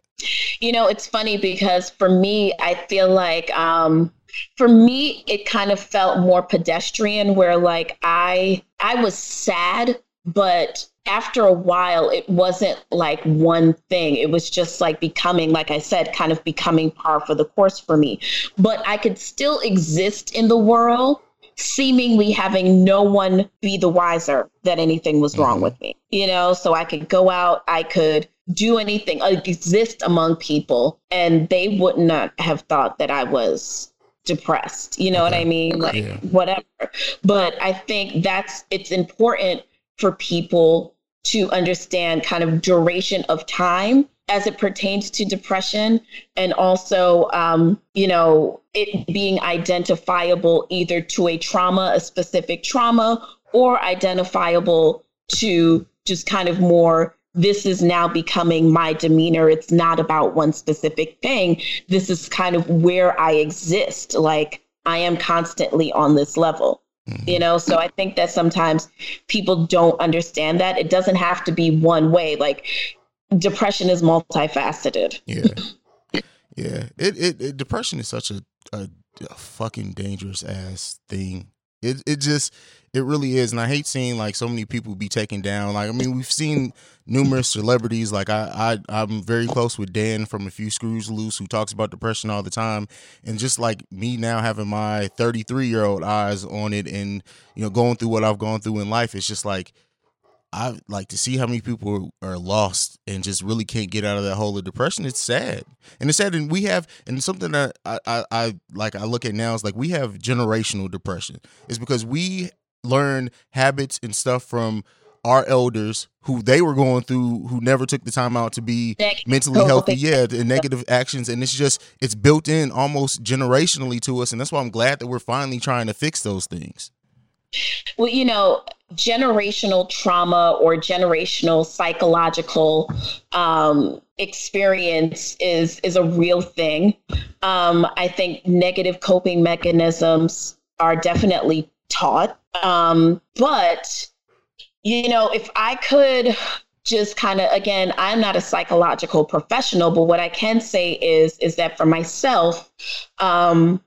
[SPEAKER 10] You know, it's funny because for me, I feel like um for me it kind of felt more pedestrian where like I I was sad, but after a while it wasn't like one thing. It was just like becoming like I said kind of becoming par for the course for me. But I could still exist in the world seemingly having no one be the wiser that anything was wrong mm-hmm. with me. You know, so I could go out, I could do anything, uh, exist among people, and they would not have thought that I was depressed. You know what I mean? Like
[SPEAKER 11] Yeah.
[SPEAKER 10] whatever. But I think that's it's important for people to understand kind of duration of time as it pertains to depression and also um, you know it being identifiable either to a trauma a specific trauma or identifiable to just kind of more this is now becoming my demeanor. It's not about one specific thing. This is kind of where i exist. Like i am constantly on this level mm-hmm. you know? So i think that sometimes people don't understand that. It doesn't have to be one way. Like depression is multifaceted.
[SPEAKER 2] Yeah. Yeah. It, it, it depression is such a, a, a fucking dangerous ass thing. It it just it really is, and I hate seeing like so many people be taken down. Like I mean, we've seen numerous celebrities. Like I I I'm very close with Dan from a few Screws Loose, who talks about depression all the time, and just like me now having my 33 year old eyes on it, and you know going through what I've gone through in life, it's just like I like to see how many people are lost and just really can't get out of that hole of depression. It's sad, and it's sad. And we have, and something that I, I, I like, I look at now is like we have generational depression. It's because we learn habits and stuff from our elders who they were going through, who never took the time out to be mentally healthy. Yeah, the negative actions, and it's just it's built in almost generationally to us, and that's why I'm glad that we're finally trying to fix those things.
[SPEAKER 10] Well, you know, generational trauma or generational psychological um, experience is is a real thing. Um, I think negative coping mechanisms are definitely taught, um, but you know, if I could just kind of again i'm not a psychological professional but what i can say is is that for myself um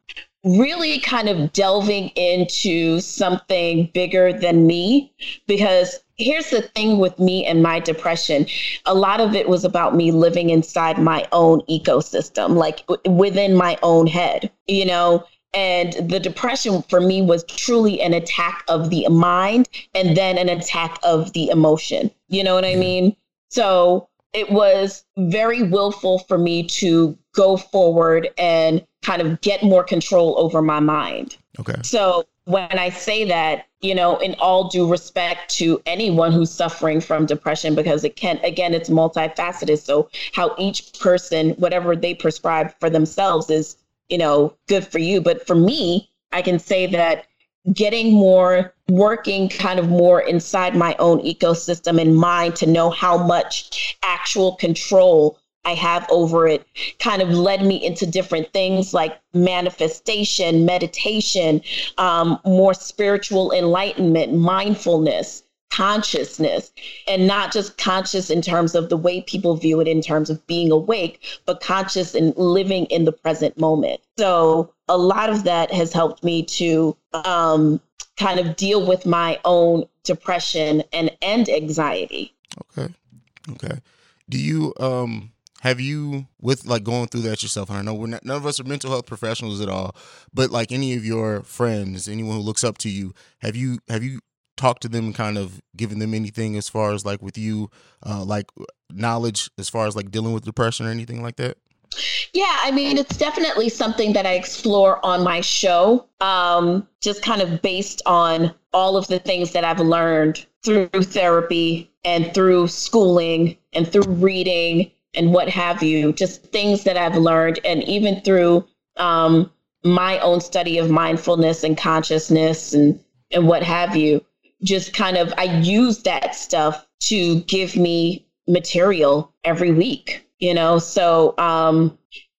[SPEAKER 10] really kind of delving into something bigger than me because here's the thing with me and my depression. A lot of it was about me living inside my own ecosystem like within my own head you know? And the depression for me was truly an attack of the mind and then an attack of the emotion you know what i mean? So it was very willful for me to go forward and kind of get more control over my mind.
[SPEAKER 2] Okay.
[SPEAKER 10] So when I say that, you know, in all due respect to anyone who's suffering from depression, because it can, again, it's multifaceted. So how each person, whatever they prescribe for themselves is, you know, good for you. But for me, I can say that getting more working kind of more inside my own ecosystem and mind to know how much actual control I have over it kind of led me into different things like manifestation, meditation, um, more spiritual enlightenment, mindfulness, consciousness, and not just conscious in terms of the way people view it in terms of being awake, but conscious and living in the present moment. So a lot of that has helped me to um, kind of deal with my own depression and and anxiety.
[SPEAKER 2] Okay. Okay. Do you um have you with like going through that yourself and i know we're not, none of us are mental health professionals at all but like any of your friends anyone who looks up to you have you have you talked to them kind of given them anything as far as like with you uh like knowledge as far as like dealing with depression or anything like that?
[SPEAKER 10] Yeah, I mean, it's definitely something that I explore on my show, um, just kind of based on all of the things that I've learned through therapy and through schooling and through reading and what have you, just things that I've learned, and even through um, my own study of mindfulness and consciousness and and what have you, just kind of I use that stuff to give me material every week, you know. So um,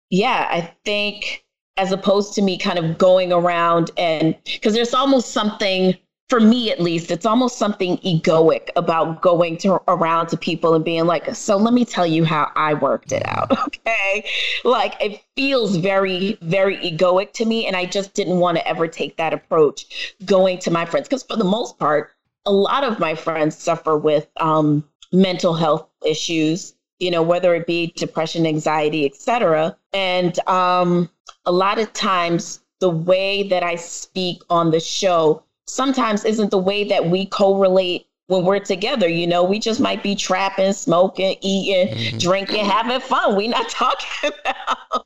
[SPEAKER 10] yeah, I think as opposed to me kind of going around and because there's almost something for me at least, it's almost something egoic about going to around to people and being like, so let me tell you how I worked it out. Okay. Like it feels very, very egoic to me. And I just didn't want to ever take that approach going to my friends. Because for the most part, a lot of my friends suffer with um, mental health issues, you know, whether it be depression, anxiety, etc. And um, a lot of times the way that I speak on the show sometimes isn't the way that we correlate when we're together. You know, we just might be trapping, smoking, eating, mm-hmm. drinking, having fun. We're not talking about,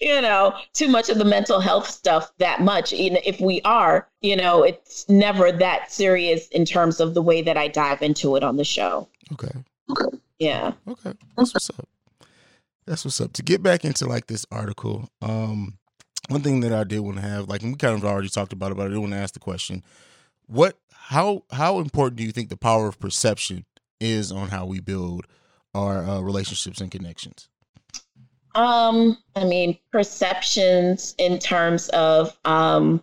[SPEAKER 10] you know, too much of the mental health stuff that much. Even if we are, you know, it's never that serious in terms of the way that I dive into it on the show.
[SPEAKER 2] Okay.
[SPEAKER 10] Okay. Yeah.
[SPEAKER 2] Okay. That's what's up. That's what's up. To get back into like this article, um, one thing that I did want to have, like, and we kind of already talked about it, but I did want to ask the question: What, how, how important do you think the power of perception is on how we build our uh, relationships and connections?
[SPEAKER 10] Um, I mean, perceptions in terms of um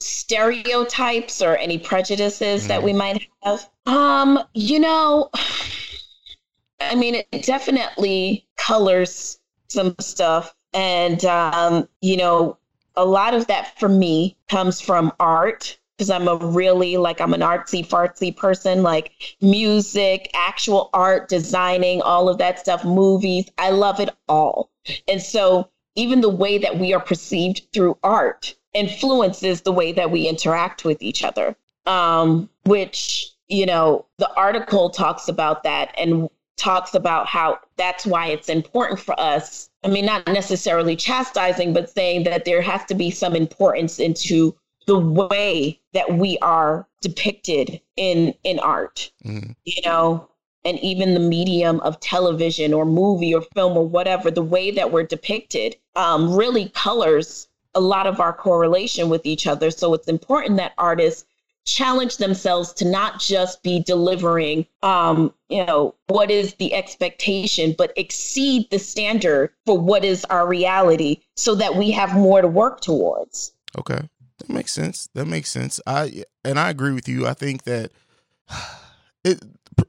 [SPEAKER 10] stereotypes or any prejudices mm. that we might have. Um, you know, I mean, it definitely colors some stuff. And, um, you know, a lot of that for me comes from art because I'm a really like I'm an artsy fartsy person, like music, actual art, designing, all of that stuff, movies. I love it all. And so even the way that we are perceived through art influences the way that we interact with each other. Um, which, you know, the article talks about that and talks about how that's why it's important for us. I mean, not necessarily chastising, but saying that there has to be some importance into the way that we are depicted in in art mm-hmm. you know and even the medium of television or movie or film or whatever the way that we're depicted um, really colors a lot of our correlation with each other so it's important that artists challenge themselves to not just be delivering um, you know what is the expectation but exceed the standard for what is our reality so that we have more to work towards
[SPEAKER 2] okay that makes sense. That makes sense. I and I agree with you. I think that it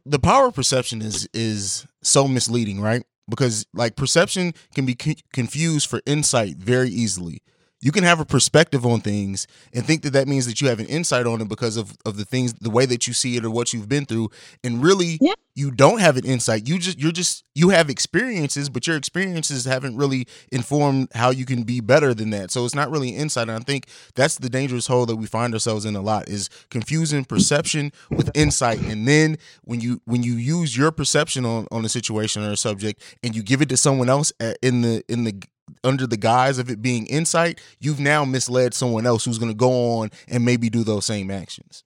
[SPEAKER 2] the power of perception is is so misleading, right? Because like perception can be confused for insight very easily you can have a perspective on things and think that that means that you have an insight on it because of, of the things the way that you see it or what you've been through. And really yeah. you don't have an insight. You just you're just you have experiences but your experiences haven't really informed how you can be better than that. So it's not really insight. And i think that's the dangerous hole that we find ourselves in a lot is confusing perception with insight. And then when you when you use your perception on on a situation or a subject and you give it to someone else uh, in the in the under the guise of it being insight, you've now misled someone else who's going to go on and maybe do those same actions.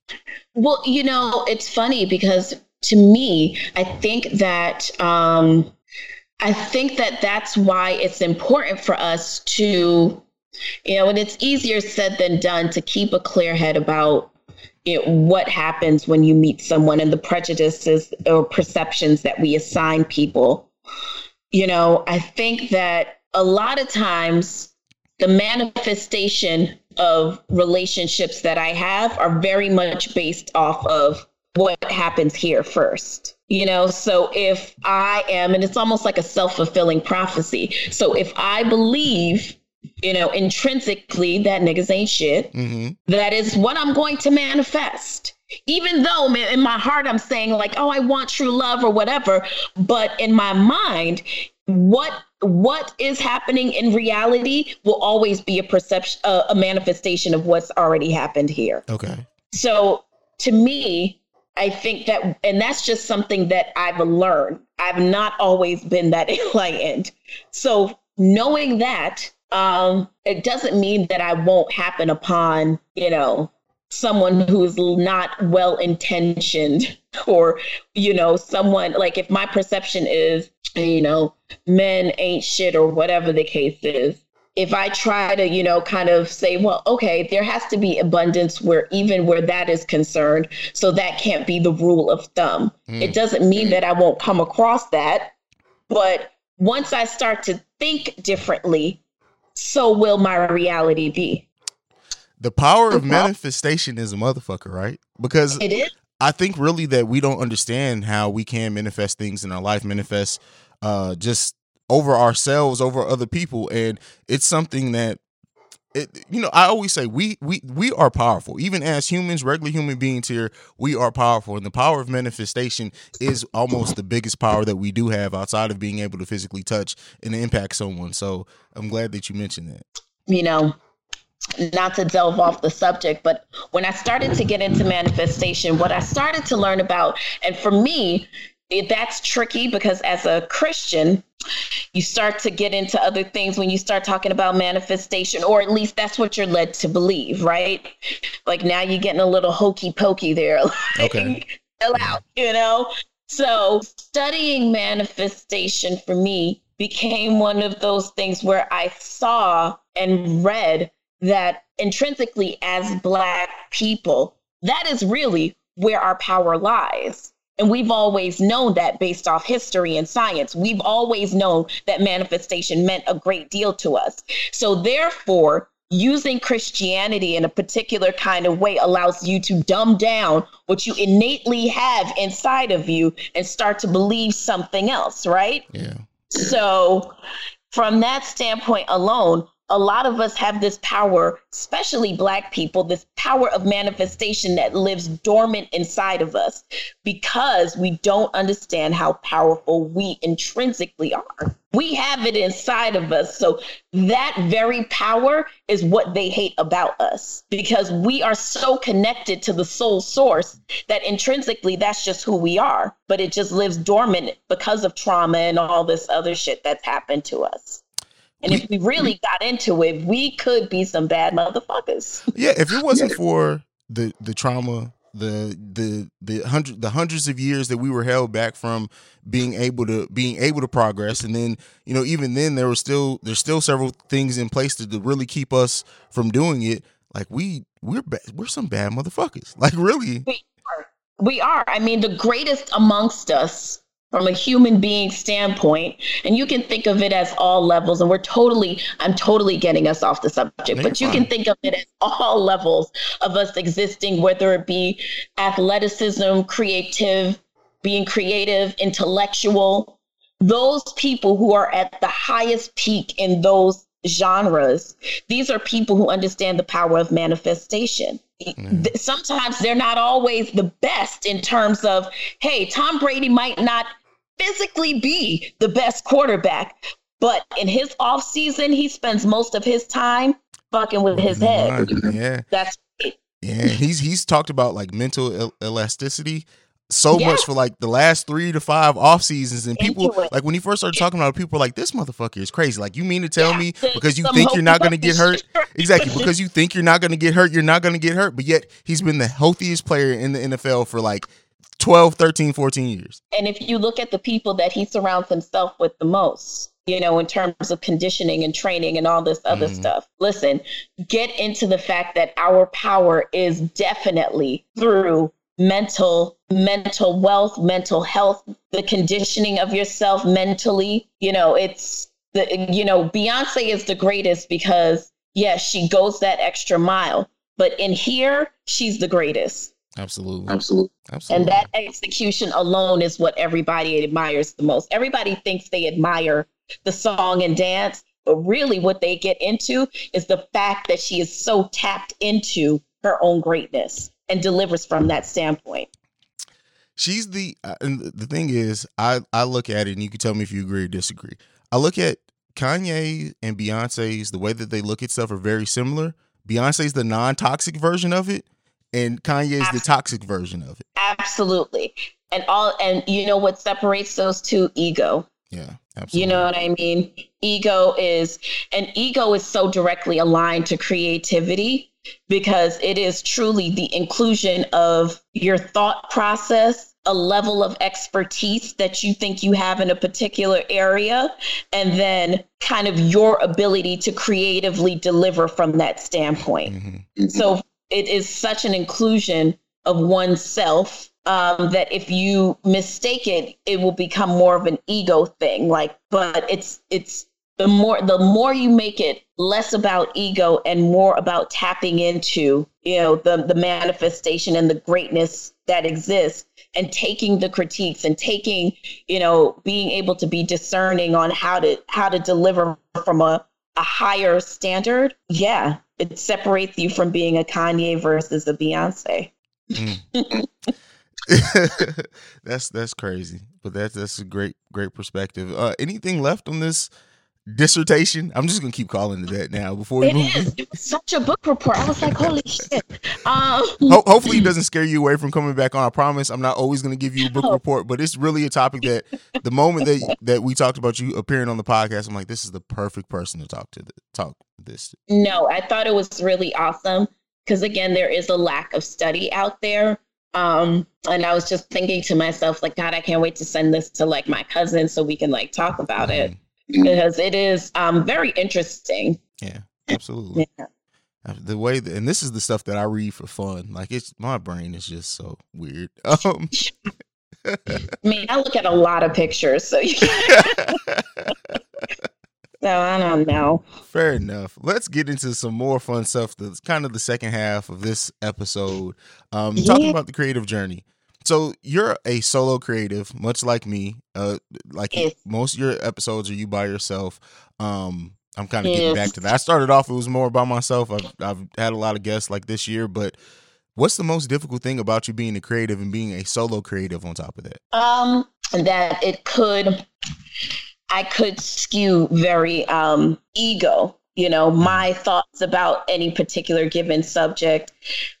[SPEAKER 10] Well, you know, it's funny because to me, I think that um, I think that that's why it's important for us to, you know, and it's easier said than done to keep a clear head about know, what happens when you meet someone and the prejudices or perceptions that we assign people. You know, I think that a lot of times the manifestation of relationships that I have are very much based off of what happens here first. You know, so if I am, and it's almost like a self fulfilling prophecy. So if I believe, you know, intrinsically that niggas ain't shit, mm-hmm. that is what I'm going to manifest. Even though in my heart I'm saying, like, oh, I want true love or whatever. But in my mind, what what is happening in reality will always be a perception uh, a manifestation of what's already happened here.
[SPEAKER 2] Okay.
[SPEAKER 10] So to me i think that and that's just something that i've learned. I've not always been that enlightened. So knowing that um it doesn't mean that i won't happen upon you know someone who's not well intentioned or you know someone like if my perception is you know men ain't shit or whatever the case is if i try to you know kind of say well okay there has to be abundance where even where that is concerned so that can't be the rule of thumb mm. it doesn't mean that i won't come across that but once i start to think differently so will my reality be
[SPEAKER 2] the power of manifestation is a motherfucker, right? Because
[SPEAKER 10] it is.
[SPEAKER 2] I think really that we don't understand how we can manifest things in our life, manifest uh just over ourselves, over other people, and it's something that it, you know, I always say we we we are powerful. Even as humans, regular human beings here, we are powerful, and the power of manifestation is almost the biggest power that we do have outside of being able to physically touch and impact someone. So I'm glad that you mentioned that.
[SPEAKER 10] You know, not to delve off the subject, but when I started to get into manifestation, what I started to learn about, and for me, that's tricky because as a Christian, you start to get into other things when you start talking about manifestation, or at least that's what you're led to believe, right? Like now you're getting a little hokey pokey there.
[SPEAKER 2] Like, okay.
[SPEAKER 10] Chill out, you know? So studying manifestation for me became one of those things where I saw and read that intrinsically as Black people, that is really where our power lies. And we've always known that based off history and science. We've always known that manifestation meant a great deal to us. So, therefore, using Christianity in a particular kind of way allows you to dumb down what you innately have inside of you and start to believe something else, right?
[SPEAKER 2] Yeah.
[SPEAKER 10] So, from that standpoint alone, a lot of us have this power, especially Black people, this power of manifestation that lives dormant inside of us because we don't understand how powerful we intrinsically are. We have it inside of us. So that very power is what they hate about us because we are so connected to the soul source that intrinsically that's just who we are. But it just lives dormant because of trauma and all this other shit that's happened to us. And if we really got into it, we could be some bad motherfuckers.
[SPEAKER 2] Yeah, if it wasn't for the the trauma, the the the hundred the hundreds of years that we were held back from being able to being able to progress, and then you know even then there was still there's still several things in place to, to really keep us from doing it. Like we we're bad, we're some bad motherfuckers. Like really,
[SPEAKER 10] we are. We are. I mean, the greatest amongst us from a human being standpoint and you can think of it as all levels and we're totally i'm totally getting us off the subject but you can think of it as all levels of us existing whether it be athleticism creative being creative intellectual. Those people who are at the highest peak in those genres these are people who understand the power of manifestation. Mm. Sometimes they're not always the best in terms of, hey, Tom Brady might not physically be the best quarterback, but in his off season, he spends most of his time fucking with his head.
[SPEAKER 2] Yeah,
[SPEAKER 10] that's
[SPEAKER 2] yeah. He's he's talked about like mental el- elasticity so yes. much for like the last three to five off seasons and people like when he first started talking about it, people were like this motherfucker is crazy like you mean to tell yeah, me because you think you're not going to get hurt exactly because you think you're not going to get hurt you're not going to get hurt but yet he's been the healthiest player in the NFL for like 12 13 14 years
[SPEAKER 10] and if you look at the people that he surrounds himself with the most you know, in terms of conditioning and training and all this other mm. stuff. Listen, get into the fact that our power is definitely through mental mental wealth mental health the conditioning of yourself mentally you know it's the you know beyonce is the greatest because yes she goes that extra mile but in here she's the greatest
[SPEAKER 2] absolutely
[SPEAKER 10] absolutely absolutely and that execution alone is what everybody admires the most everybody thinks they admire the song and dance but really what they get into is the fact that she is so tapped into her own greatness and delivers from that standpoint.
[SPEAKER 2] She's the uh, and the thing is, I I look at it and you can tell me if you agree or disagree. I look at Kanye and Beyonce's the way that they look at stuff are very similar. Beyonce's the non-toxic version of it, and Kanye's Absolutely. the toxic version of it.
[SPEAKER 10] Absolutely. And all and you know what separates those two? Ego.
[SPEAKER 2] Yeah. Absolutely.
[SPEAKER 10] You know what I mean? Ego is and ego is so directly aligned to creativity because it is truly the inclusion of your thought process, a level of expertise that you think you have in a particular area, and then kind of your ability to creatively deliver from that standpoint. Mm-hmm. So it is such an inclusion of oneself um, that if you mistake it, it will become more of an ego thing. Like, but it's it's the more the more you make it less about ego and more about tapping into you know the the manifestation and the greatness that exists and taking the critiques and taking you know being able to be discerning on how to how to deliver from a, a higher standard yeah it separates you from being a kanye versus a beyonce mm.
[SPEAKER 2] that's that's crazy but that's that's a great great perspective uh anything left on this dissertation. I'm just gonna keep calling it that now. Before we
[SPEAKER 10] it
[SPEAKER 2] move,
[SPEAKER 10] is. it was such a book report. I was like, holy shit. Um,
[SPEAKER 2] Ho- hopefully, it doesn't scare you away from coming back on. I promise, I'm not always gonna give you a book report, but it's really a topic that the moment that that we talked about you appearing on the podcast, I'm like, this is the perfect person to talk to the, talk this.
[SPEAKER 10] No, I thought it was really awesome because again, there is a lack of study out there. Um, and I was just thinking to myself, like, God, I can't wait to send this to like my cousin so we can like talk about mm-hmm. it because it is um, very interesting.
[SPEAKER 2] Yeah, absolutely.
[SPEAKER 10] Yeah.
[SPEAKER 2] Uh, The way that, and this is the stuff that I read for fun. Like it's my brain is just so weird. Um,
[SPEAKER 10] I mean, I look at a lot of pictures, so you so I don't know.
[SPEAKER 2] Fair enough. Let's get into some more fun stuff. That's kind of the second half of this episode. Um, talking about the creative journey. So you're a solo creative, much like me. Uh, like
[SPEAKER 10] Yes.
[SPEAKER 2] most of your episodes are you by yourself. Um, I'm kind of getting back to that. I started off it was more by myself. I've I've had a lot of guests like this year, but what's the most difficult thing about you being a creative and being a solo creative on top of that?
[SPEAKER 10] Um, that it could, I could skew very um ego. You know, my thoughts about any particular given subject,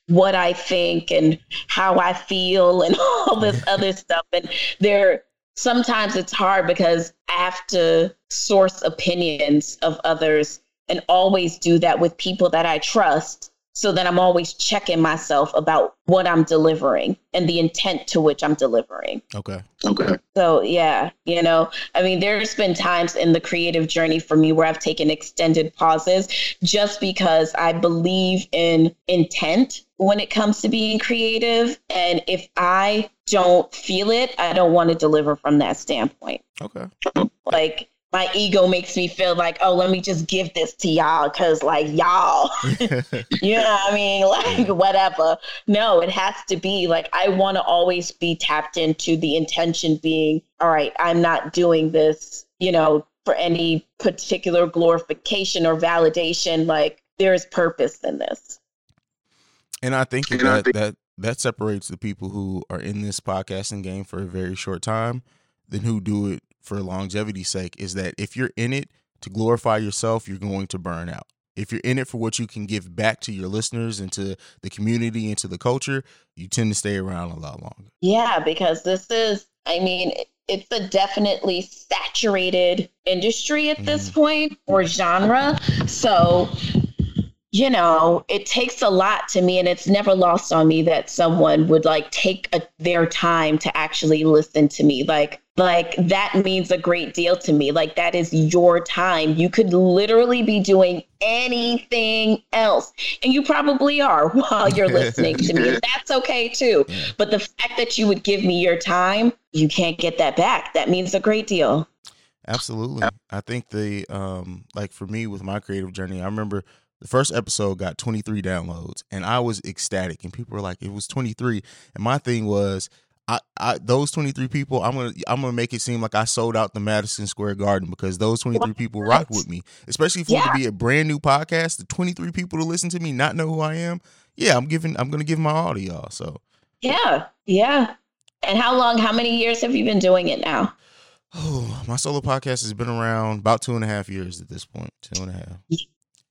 [SPEAKER 10] what I think and how I feel, and all this other stuff. And there, sometimes it's hard because I have to source opinions of others and always do that with people that I trust so that I'm always checking myself about what I'm delivering and the intent to which I'm delivering.
[SPEAKER 2] Okay.
[SPEAKER 10] Okay. So, yeah, you know, I mean, there's been times in the creative journey for me where I've taken extended pauses just because I believe in intent when it comes to being creative. And if I don't feel it, I don't want to deliver from that standpoint.
[SPEAKER 2] Okay.
[SPEAKER 10] Like, my ego makes me feel like, oh, let me just give this to y'all because, like, y'all, you know what I mean? Like, whatever. No, it has to be like, I want to always be tapped into the intention being, all right, I'm not doing this, you know, for any particular glorification or validation. Like, there's purpose in this.
[SPEAKER 2] And I think
[SPEAKER 10] And I
[SPEAKER 2] that that that separates the people who are in this podcasting game for a very short time than who do it for longevity's sake is that if you're in it to glorify yourself, you're going to burn out. If you're in it for what you can give back to your listeners and to the community and to the culture, you tend to stay around a lot longer.
[SPEAKER 10] Yeah, because this is, I mean, it's a definitely saturated industry at this mm-hmm. point or genre. So, you know, it takes a lot to me, and it's never lost on me that someone would like take a, their time to actually listen to me. Like, like that means a great deal to me. Like that is your time. You could literally be doing anything else, and you probably are while you're listening to me. That's okay too. But the fact that you would give me your time, you can't get that back. That means a great deal.
[SPEAKER 2] Absolutely. I think the um like for me with my creative journey, I remember the first episode got 23 downloads and I was ecstatic and people were like it was 23 and my thing was I, I those 23 people I'm going to I'm to make it seem like I sold out the Madison Square Garden because those 23 people rock with me, especially for it to be a brand new podcast, the 23 people to listen to me not know who I am. Yeah, I'm giving I'm going to give my all to y'all. So,
[SPEAKER 10] Yeah, yeah. And how long? How many years have you been doing it now?
[SPEAKER 2] oh, my solo podcast has been around about two and a half years at this point. Two and a half.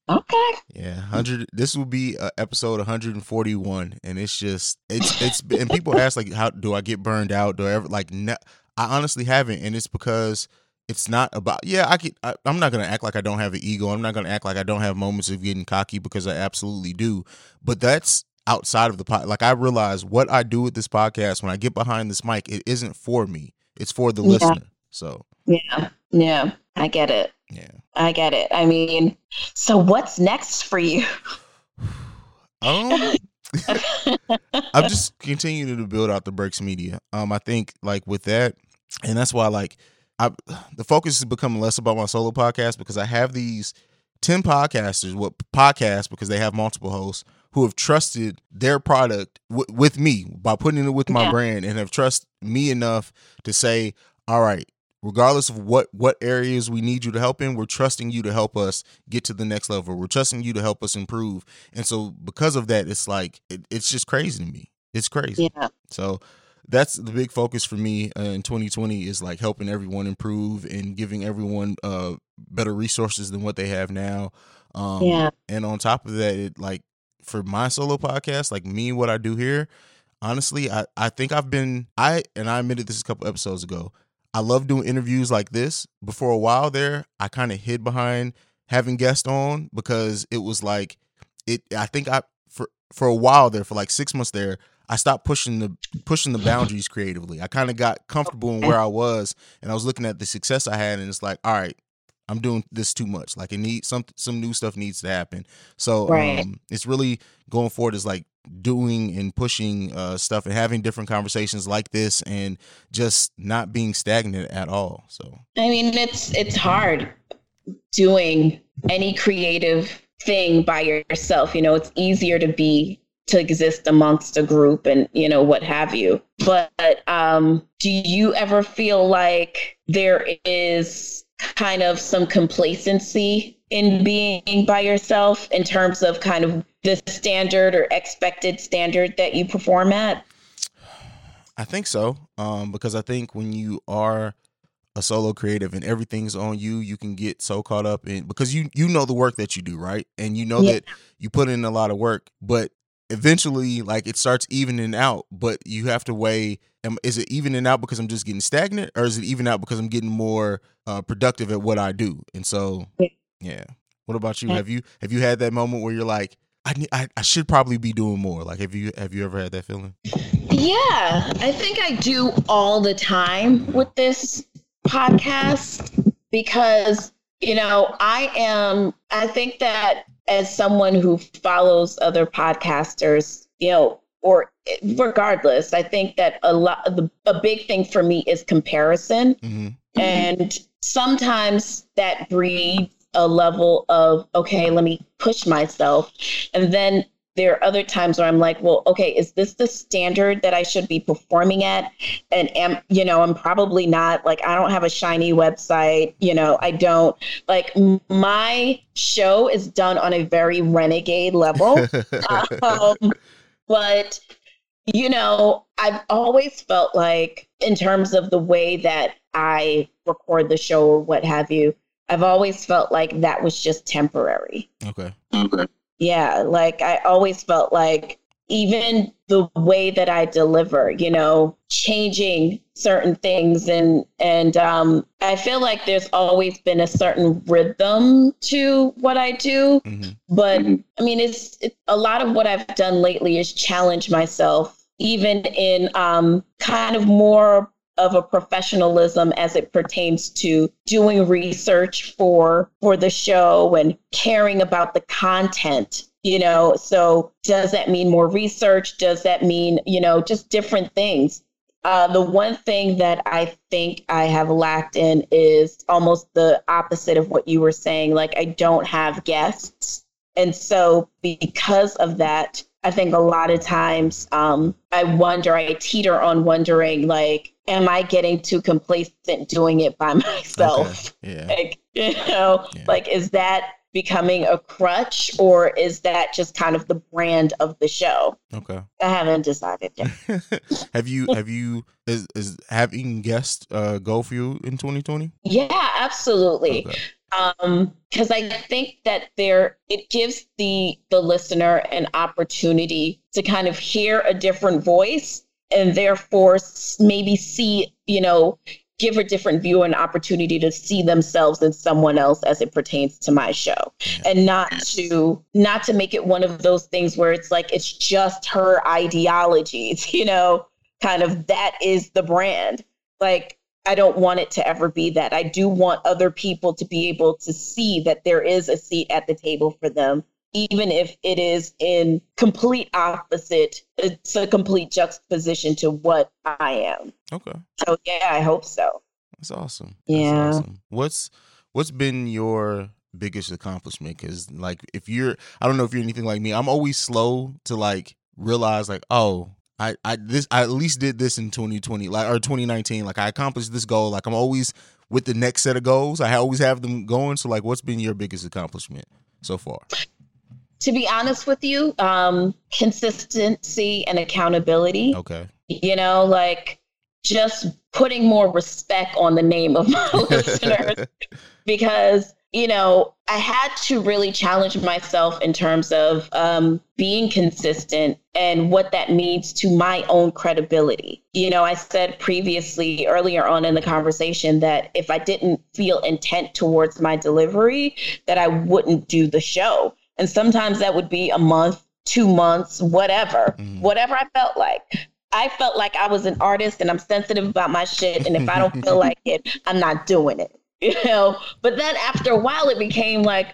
[SPEAKER 10] Okay.
[SPEAKER 2] Yeah, hundred. This will be uh, episode 141, and it's just it's it's. And people ask like, how do I get burned out? Do I ever like? No, I honestly haven't, and it's because it's not about. Yeah, I could. I, I'm not gonna act like I don't have an ego. I'm not gonna act like I don't have moments of getting cocky because I absolutely do. But that's outside of the pod. Like I realize what I do with this podcast when I get behind this mic, it isn't for me. It's for the
[SPEAKER 10] Yeah.
[SPEAKER 2] listener. So
[SPEAKER 10] Yeah, yeah. I get it.
[SPEAKER 2] Yeah.
[SPEAKER 10] I get it. I mean, so what's next for you?
[SPEAKER 2] Um, I'm just continuing to build out the Breaks Media. Um, I think like with that, and that's why like I the focus is becoming less about my solo podcast because I have these ten podcasters, what podcasts because they have multiple hosts who have trusted their product w- with me by putting it with my
[SPEAKER 11] Yeah.
[SPEAKER 2] brand and have trust me enough to say, all right. Regardless of what what areas we need you to help in, we're trusting you to help us get to the next level. We're trusting you to help us improve. And so because of that, it's like it, it's just crazy to me. It's crazy.
[SPEAKER 10] Yeah.
[SPEAKER 2] So that's the big focus for me uh, in 2020 is like helping everyone improve and giving everyone uh better resources than what they have now. Um
[SPEAKER 10] Yeah.
[SPEAKER 2] and on top of that, it like for my solo podcast, like me what I do here, honestly, I I think I've been I and I admitted this a couple episodes ago. I love doing interviews like this. But for a while there, I kind of hid behind having guests on because it was like it I think I for for a while there, for like six months there, I stopped pushing the pushing the boundaries creatively. I kind of got comfortable in where I was and I was looking at the success I had and it's like, all right, I'm doing this too much. Like it needs some some new stuff needs to happen. So
[SPEAKER 10] Right.
[SPEAKER 2] um, it's really going forward is like doing and pushing uh, stuff and having different conversations like this and just not being stagnant at all. So
[SPEAKER 10] I mean, it's it's hard doing any creative thing by yourself. You know, it's easier to be to exist amongst a group and you know what have you. But um, do you ever feel like there is kind of some complacency in being by yourself in terms of kind of the standard or expected standard that you perform at?
[SPEAKER 2] I think so. Um, because I think when you are a solo creative and everything's on you, you can get so caught up in because you you know the work that you do, right? And you know
[SPEAKER 10] Yeah.
[SPEAKER 2] that you put in a lot of work, but eventually like it starts evening out, but you have to weigh am, is it evening out because I'm just getting stagnant or is it even out because I'm getting more uh, productive at what I do? And so yeah. What about you? Have you have you had that moment where you're like I, I I should probably be doing more. Like, have you have you ever had that feeling?
[SPEAKER 10] Yeah, I think I do all the time with this podcast because, you know, I am, I think that as someone who follows other podcasters, you know, or regardless, I think that a lot, the, a big thing for me is comparison.
[SPEAKER 2] Mm-hmm.
[SPEAKER 10] And sometimes that breeds a level of, okay, let me push myself. And then there are other times where I'm like, well, okay, is this the standard that I should be performing at? And am, you know, I'm probably not like, I don't have a shiny website, you know, I don't like my show is done on a very renegade level. um, but you know, I've always felt like, in terms of the way that I record the show or what have you, I've always felt like that was just temporary.
[SPEAKER 2] Okay. Okay.
[SPEAKER 10] Yeah, like I always felt like even the way that I deliver, you know, changing certain things and and um I feel like there's always been a certain rhythm to what I do, but I mean it's it, a lot of what I've done lately is challenge myself even in um kind of more of a professionalism as it pertains to doing research for for the show and caring about the content you know so does that mean more research does that mean you know just different things uh, the one thing that I think I have lacked in is almost the opposite of what you were saying. Like, I don't have guests. And so, because of that, I think a lot of times um, I wonder, I teeter on wondering, like, am I getting too complacent doing it by myself?
[SPEAKER 2] Yeah.
[SPEAKER 10] Like, you know, like, is that becoming a crutch or is that just kind of the brand of the show?
[SPEAKER 2] Okay.
[SPEAKER 10] I haven't decided yet.
[SPEAKER 2] have you have you is is having guests uh go for you in 2020?
[SPEAKER 10] Yeah, absolutely. Um, because I think that there it gives the the listener an opportunity to kind of hear a different voice and therefore maybe see, you know, give a different view and opportunity to see themselves in someone else as it pertains to my show. And not to not to make it one of those things where it's like it's just her ideologies you know kind of that is the brand. Like i don't want it to ever be that. I do want other people to be able to see that there is a seat at the table for them even if it is in complete opposite it's a complete juxtaposition to what i am
[SPEAKER 2] Okay.
[SPEAKER 10] so yeah i hope so
[SPEAKER 2] That's awesome.
[SPEAKER 10] Yeah.
[SPEAKER 2] That's awesome. What's what's been your biggest accomplishment? Because like if you're, I don't know if you're anything like me. I'm always slow to like realize like, oh, I I this I at least did this in 2020 like or 2019. Like I accomplished this goal. Like I'm always with the next set of goals. I always have them going. So like, what's been your biggest accomplishment so far?
[SPEAKER 10] To be honest with you um consistency and accountability
[SPEAKER 2] Okay.
[SPEAKER 10] you know like just putting more respect on the name of my listeners. Because you know i had to really challenge myself in terms of um, being consistent and what that means to my own credibility. You know i said previously earlier on in the conversation that if i didn't feel intent towards my delivery that i wouldn't do the show and sometimes that would be a month two months whatever whatever i felt like I felt like I was an artist and I'm sensitive about my shit. And if I don't feel like it, I'm not doing it. you know. But then after a while, it became like,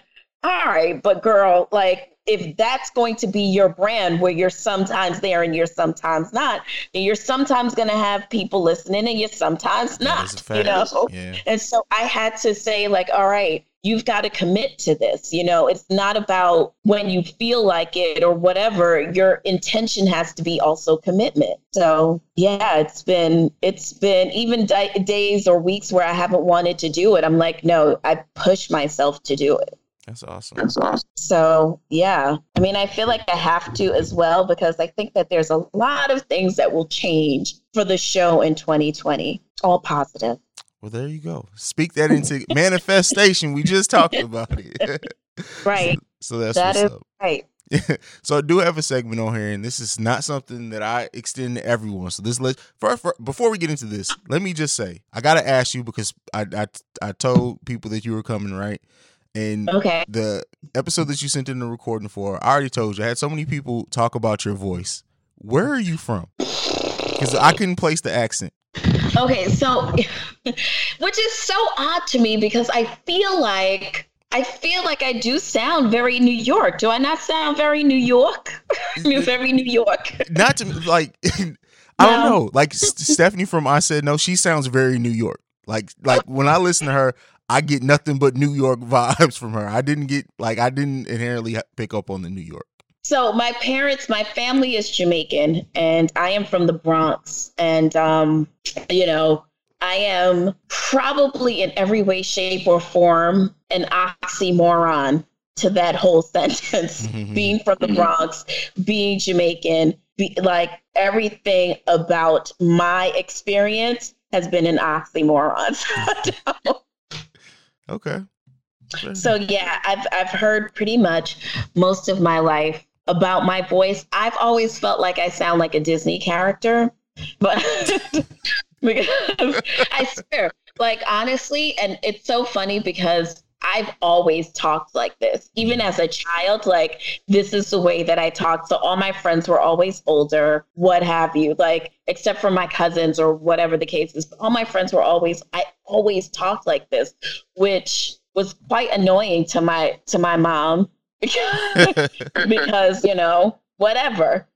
[SPEAKER 10] all right, but girl, like if that's going to be your brand where you're sometimes there and you're sometimes not, then you're sometimes going to have people listening and you're sometimes not, you know? Yeah. And so I had to say, like, all right, you've got to commit to this. You know, it's not about when you feel like it or whatever. Your intention has to be also commitment. So, yeah, it's been, it's been even di- days or weeks where I haven't wanted to do it. I'm like, no, I push myself to do it.
[SPEAKER 2] That's awesome.
[SPEAKER 10] That's awesome. So, yeah. I mean, I feel like I have to as well because I think that there's a lot of things that will change for the show in 2020, all positive.
[SPEAKER 2] Well, there you go. Speak that into manifestation. We just talked about it.
[SPEAKER 10] right.
[SPEAKER 2] So, so that's
[SPEAKER 10] that
[SPEAKER 2] what's
[SPEAKER 10] is
[SPEAKER 2] up.
[SPEAKER 10] right.
[SPEAKER 2] so I do have a segment on here, and this is not something that I extend to everyone. So this let for, for, before we get into this, let me just say I gotta ask you because I I, I told people that you were coming, right? And
[SPEAKER 10] okay.
[SPEAKER 2] the episode that you sent in the recording for, I already told you, I had so many people talk about your voice. Where are you from? Because I couldn't place the accent.
[SPEAKER 10] Okay, so which is so odd to me because I feel like I feel like I do sound very New York. Do I not sound very New York? very New York.
[SPEAKER 2] not to like I don't know. Like Stephanie from I said no, she sounds very New York. Like like when I listen to her, I get nothing but New York vibes from her. I didn't get like I didn't inherently pick up on the New York.
[SPEAKER 10] So my parents, my family is Jamaican, and I am from the Bronx, and um, you know, I am probably in every way, shape, or form an oxymoron to that whole sentence. being from the Bronx, being Jamaican, be, like everything about my experience has been an oxymoron.
[SPEAKER 2] Okay.
[SPEAKER 10] So yeah, I've I've heard pretty much most of my life about my voice. I've always felt like I sound like a Disney character, but because I swear, like honestly, and it's so funny because I've always talked like this. Even as a child, like this is the way that I talked. So all my friends were always older, what have you, like except for my cousins or whatever the case is. All my friends were always I always talked like this, which was quite annoying to my to my mom because, you know, whatever.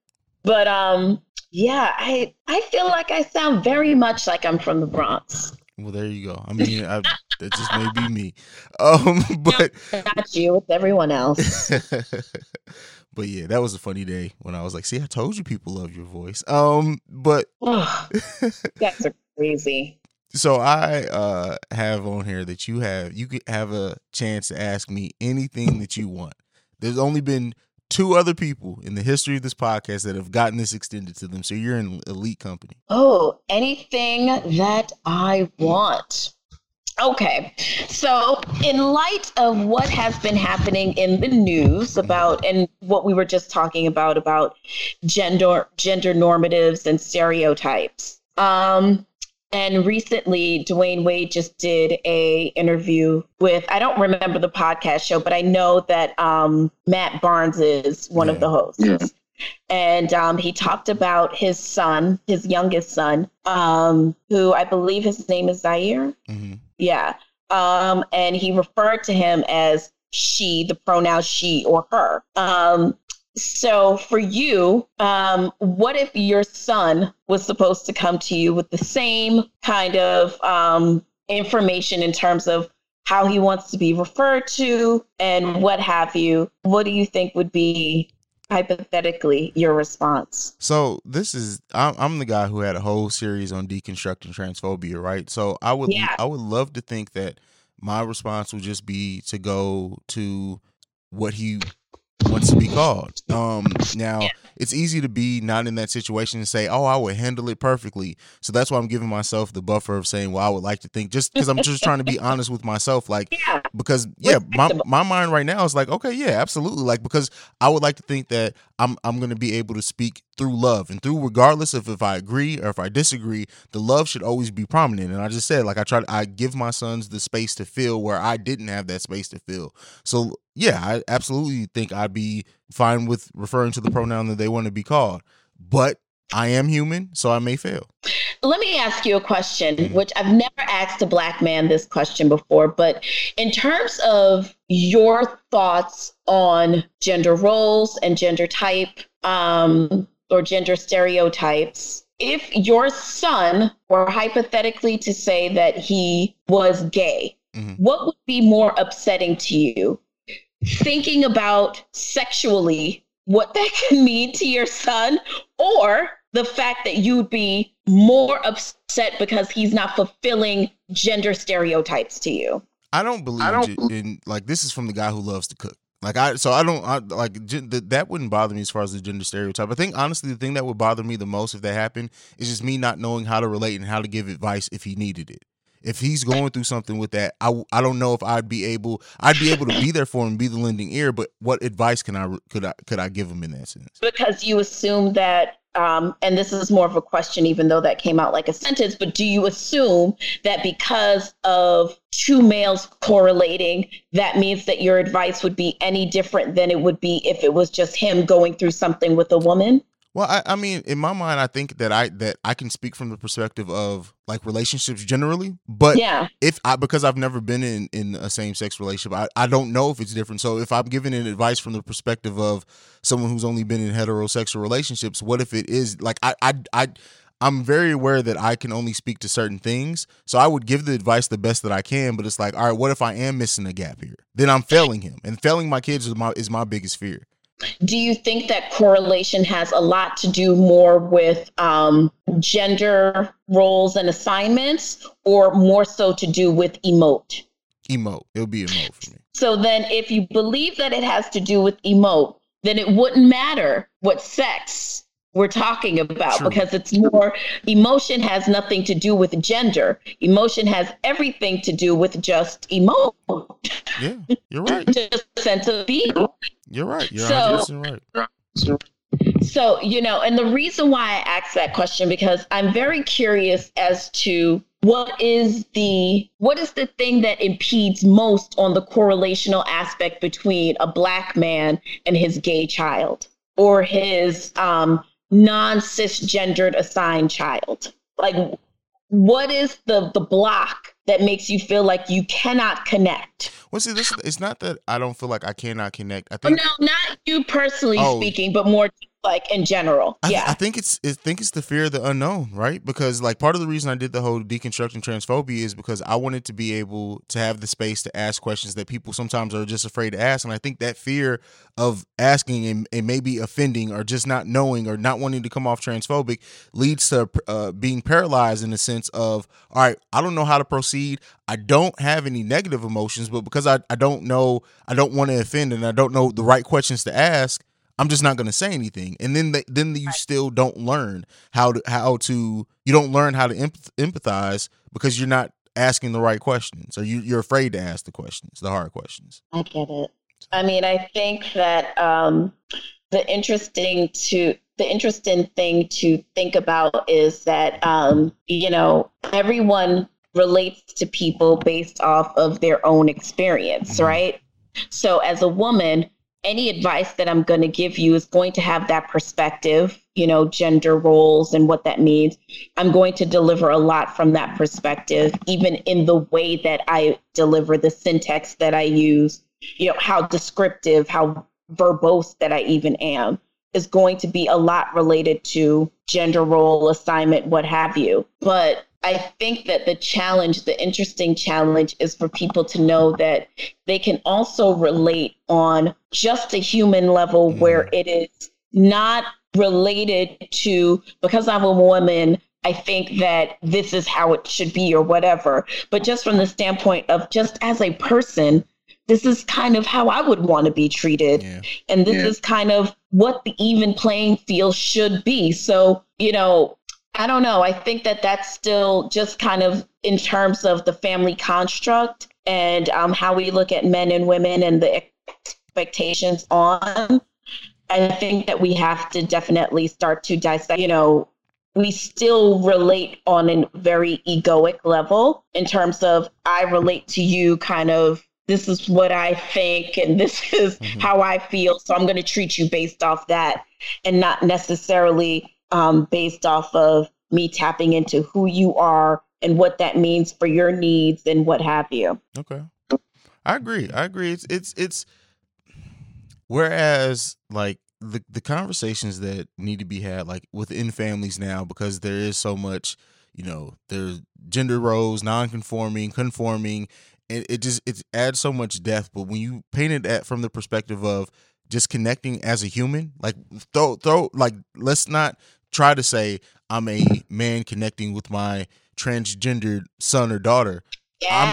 [SPEAKER 10] But um yeah, I I feel like I sound very much like I'm from the Bronx.
[SPEAKER 2] Well, there you go. I mean, I, that just may be me. Um, but
[SPEAKER 10] not you, it's everyone else.
[SPEAKER 2] but yeah, that was a funny day when I was like, "See, I told you people love your voice." Um, but
[SPEAKER 10] that's crazy.
[SPEAKER 2] So I uh have on here that you have you could have a chance to ask me anything that you want. There's only been two other people in the history of this podcast that have gotten this extended to them. So you're an elite company.
[SPEAKER 10] Oh, anything that I want. Okay. So, in light of what has been happening in the news about and what we were just talking about about gender gender normatives and stereotypes. Um and recently, Dwyane Wade just did a interview with I don't remember the podcast show, but I know that um, Matt Barnes is one yeah. of the hosts. Yeah. And um, he talked about his son, his youngest son, um, who I believe his name is Zaire. Mm-hmm. Yeah. Um, and he referred to him as she, the pronoun she or her. Um, so for you, um, what if your son was supposed to come to you with the same kind of um, information in terms of how he wants to be referred to and what have you? What do you think would be hypothetically your response?
[SPEAKER 2] So this is I'm, I'm the guy who had a whole series on deconstructing transphobia, right? So I would yeah. I would love to think that my response would just be to go to what he wants to be called. Um, now yeah. it's easy to be not in that situation and say, "Oh, I would handle it perfectly." So that's why I'm giving myself the buffer of saying, "Well, I would like to think," just because I'm just trying to be honest with myself, like, yeah. because yeah, my my mind right now is like, okay, yeah, absolutely, like because I would like to think that I'm I'm going to be able to speak through love and through regardless of if I agree or if I disagree, the love should always be prominent. And I just said, like, I try to I give my sons the space to feel where I didn't have that space to feel. So yeah, I absolutely think I'd be fine with referring to the pronoun that they want to be called. But I am human, so I may fail.
[SPEAKER 10] let me ask you a question, which I've never asked a black man this question before, but in terms of your thoughts on gender roles and gender type um, or gender stereotypes, if your son were hypothetically to say that he was gay, mm-hmm. what would be more upsetting to you? Thinking about sexually what that can mean to your son, or the fact that you'd be more upset because he's not fulfilling gender stereotypes to you.
[SPEAKER 2] I don't believe I don't, in like this is from the guy who loves to cook. Like I, so I don't I, like that wouldn't bother me as far as the gender stereotype. I think honestly, the thing that would bother me the most if that happened is just me not knowing how to relate and how to give advice if he needed it. If he's going through something with that, I, I don't know if I'd be able I'd be able to be there for him, be the lending ear. But what advice can I could I could I give him in that sense?
[SPEAKER 10] Because you assume that um, and this is more of a question, even though that came out like a sentence, but do you assume that because of two males correlating, that means that your advice would be any different than it would be if it was just him going through something with a woman?
[SPEAKER 2] Well, I, I, mean, in my mind, I think that I that I can speak from the perspective of like relationships generally. But yeah, if I because I've never been in in a same sex relationship, I, I don't know if it's different. So if I'm giving an advice from the perspective of someone who's only been in heterosexual relationships, what if it is like I I I I'm very aware that I can only speak to certain things. So I would give the advice the best that I can, but it's like, all right, what if I am missing a gap here? Then I'm failing him. And failing my kids is my is my biggest fear.
[SPEAKER 10] Do you think that correlation has a lot to do more with um, gender roles and assignments, or more so to do with emote?
[SPEAKER 2] Emote. It'll be emote for me.
[SPEAKER 10] So then, if you believe that it has to do with emote, then it wouldn't matter what sex we're talking about True. because it's more emotion has nothing to do with gender. Emotion has everything to do with just emotion.
[SPEAKER 2] Yeah, you're right.
[SPEAKER 10] just sense of being.
[SPEAKER 2] You're right. You're so, right.
[SPEAKER 10] So, you know, and the reason why I asked that question because I'm very curious as to what is the what is the thing that impedes most on the correlational aspect between a black man and his gay child or his um non cisgendered assigned child? Like, what is the the block that makes you feel like you cannot connect?
[SPEAKER 2] Well, see, this it's not that I don't feel like I cannot connect. I oh, think
[SPEAKER 10] no, not you personally oh, speaking, but more like in general.
[SPEAKER 2] I,
[SPEAKER 10] yeah,
[SPEAKER 2] I think it's I think it's the fear of the unknown, right? Because like part of the reason I did the whole deconstructing transphobia is because I wanted to be able to have the space to ask questions that people sometimes are just afraid to ask, and I think that fear of asking and, and maybe offending or just not knowing or not wanting to come off transphobic leads to uh, being paralyzed in the sense of all right, I don't know how to proceed. I don't have any negative emotions, but because I, I don't know, I don't want to offend and I don't know the right questions to ask, I'm just not going to say anything. And then they, then you still don't learn how to how to you don't learn how to empathize because you're not asking the right questions or you, you're afraid to ask the questions, the hard questions.
[SPEAKER 10] I get it. I mean, I think that um, the interesting to the interesting thing to think about is that um, you know everyone relates to people based off of their own experience, mm-hmm. right? So as a woman, any advice that I'm going to give you is going to have that perspective, you know, gender roles and what that means. I'm going to deliver a lot from that perspective, even in the way that I deliver the syntax that I use, you know, how descriptive, how verbose that I even am is going to be a lot related to gender role assignment, what have you. But I think that the challenge, the interesting challenge, is for people to know that they can also relate on just a human level mm. where it is not related to because I'm a woman. I think that this is how it should be or whatever. But just from the standpoint of just as a person, this is kind of how I would want to be treated. Yeah. And this yeah. is kind of what the even playing field should be. So, you know, I don't know. I think that that's still just kind of in terms of the family construct and um, how we look at men and women and the expectations on. I think that we have to definitely start to dissect, you know, we still relate on a very egoic level in terms of I relate to you kind of this is what I think and this is mm-hmm. how I feel. So I'm going to treat you based off that and not necessarily um, based off of me tapping into who you are and what that means for your needs and what have you.
[SPEAKER 2] Okay. I agree. I agree. It's it's it's whereas like the the conversations that need to be had like within families now because there is so much, you know, there's gender roles, non-conforming, conforming, and it just it adds so much depth, but when you paint it at from the perspective of just connecting as a human, like throw throw like let's not try to say I'm a man connecting with my transgendered son or daughter.
[SPEAKER 10] Yeah.
[SPEAKER 2] I'm,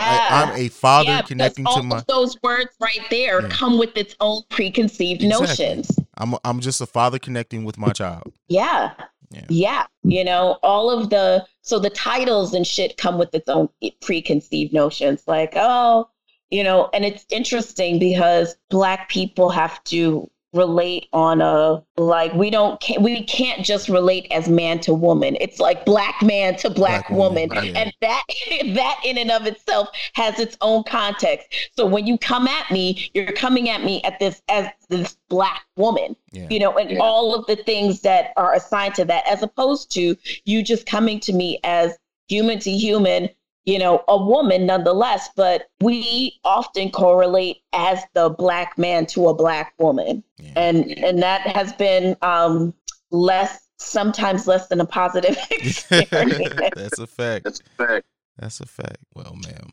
[SPEAKER 2] a, I'm a father
[SPEAKER 10] yeah,
[SPEAKER 2] connecting to my.
[SPEAKER 10] those words right there
[SPEAKER 2] Yeah.
[SPEAKER 10] come with its own preconceived
[SPEAKER 2] Exactly.
[SPEAKER 10] notions.
[SPEAKER 2] I'm I'm just a father connecting with my child.
[SPEAKER 10] Yeah.
[SPEAKER 2] Yeah.
[SPEAKER 10] Yeah. You know, all of the so the titles and shit come with its own preconceived notions. Like, oh, you know, and it's interesting because black people have to relate on a like we don't can't, we can't just relate as man to woman it's like black man to black,
[SPEAKER 2] Black woman,
[SPEAKER 10] woman,
[SPEAKER 2] yeah.
[SPEAKER 10] and that that in and of itself has its own context so when you come at me you're coming at me at this as this black woman
[SPEAKER 2] Yeah.
[SPEAKER 10] you know and all of the things that are assigned to that as opposed to you just coming to me as human to human you know a woman nonetheless but we often correlate as the black man to a black woman and and that has been um less sometimes less than a positive experience
[SPEAKER 2] That's a fact. That's a fact. That's a fact. Well, ma'am,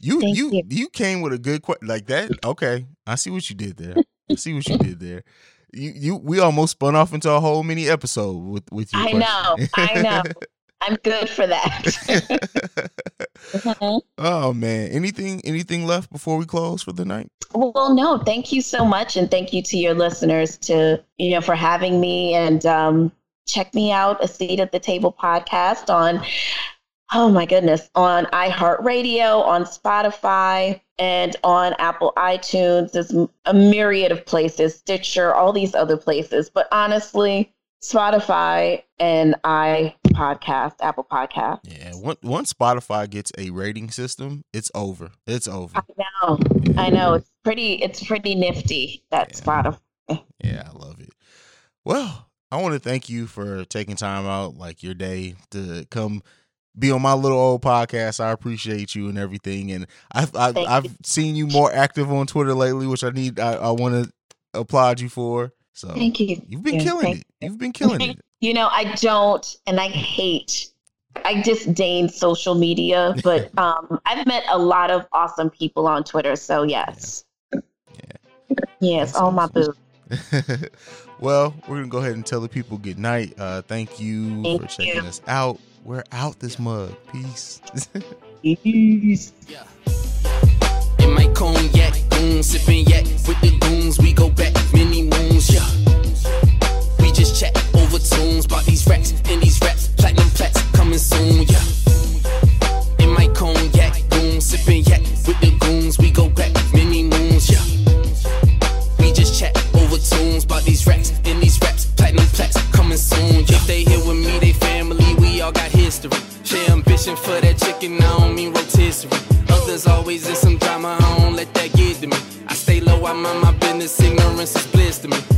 [SPEAKER 2] you
[SPEAKER 10] Thank
[SPEAKER 2] you
[SPEAKER 10] you.
[SPEAKER 2] you came with a good question like that. Okay, I see what you did there. I see what you did there. You you we almost spun off into a whole mini episode with with you.
[SPEAKER 10] i know i know i'm good for that Mhm.
[SPEAKER 2] oh man, anything anything left before we close for the night?
[SPEAKER 10] Well, no, thank you so much, and thank you to your listeners to you know for having me and um, check me out a seat at the table podcast on oh my goodness on iHeartRadio, on Spotify, and on Apple iTunes. There's a myriad of places, Stitcher, all these other places, but honestly, Spotify and i podcast, Apple Podcast.
[SPEAKER 2] Yeah, once once Spotify gets a rating system, it's over. It's over.
[SPEAKER 10] No, I know it's pretty. It's pretty nifty that Spotify.
[SPEAKER 2] Yeah, I love it. Well, I want to thank you for taking time out, like your day, to come be on my little old podcast. I appreciate you and everything, and I've I've, I've
[SPEAKER 10] you.
[SPEAKER 2] seen you more active on Twitter lately, which I need. I, I want to applaud you for. So
[SPEAKER 10] Thank you.
[SPEAKER 2] You've been
[SPEAKER 10] Yeah,
[SPEAKER 2] killing it. You've been killing it.
[SPEAKER 10] You know, I don't, and I hate. I disdain social media, but um, I've met a lot of awesome people on Twitter. So yes, yeah yes, all my boo.
[SPEAKER 2] well, we're gonna go ahead and tell the people good night. Uh, thank you
[SPEAKER 10] Thank
[SPEAKER 2] for checking
[SPEAKER 10] you.
[SPEAKER 2] us out. We're out this mug. Peace.
[SPEAKER 10] Peace.
[SPEAKER 8] In my cognac, goon, sipping yak with the goons. We go back many moons, yeah. Tunes about these racks and these raps. Platinum plats coming soon, yeah. In my cognac, goon, sipping yak with the goons. We go back many moons, yeah. We just chat over tunes about these racks and these raps. Platinum plats coming soon, yeah. If they here with me, they family. We all got history. Share ambition for that chicken. I don't mean rotisserie. Others always in some drama, I don't let that get to me. I stay low, I mind my business, ignorance is bliss to me.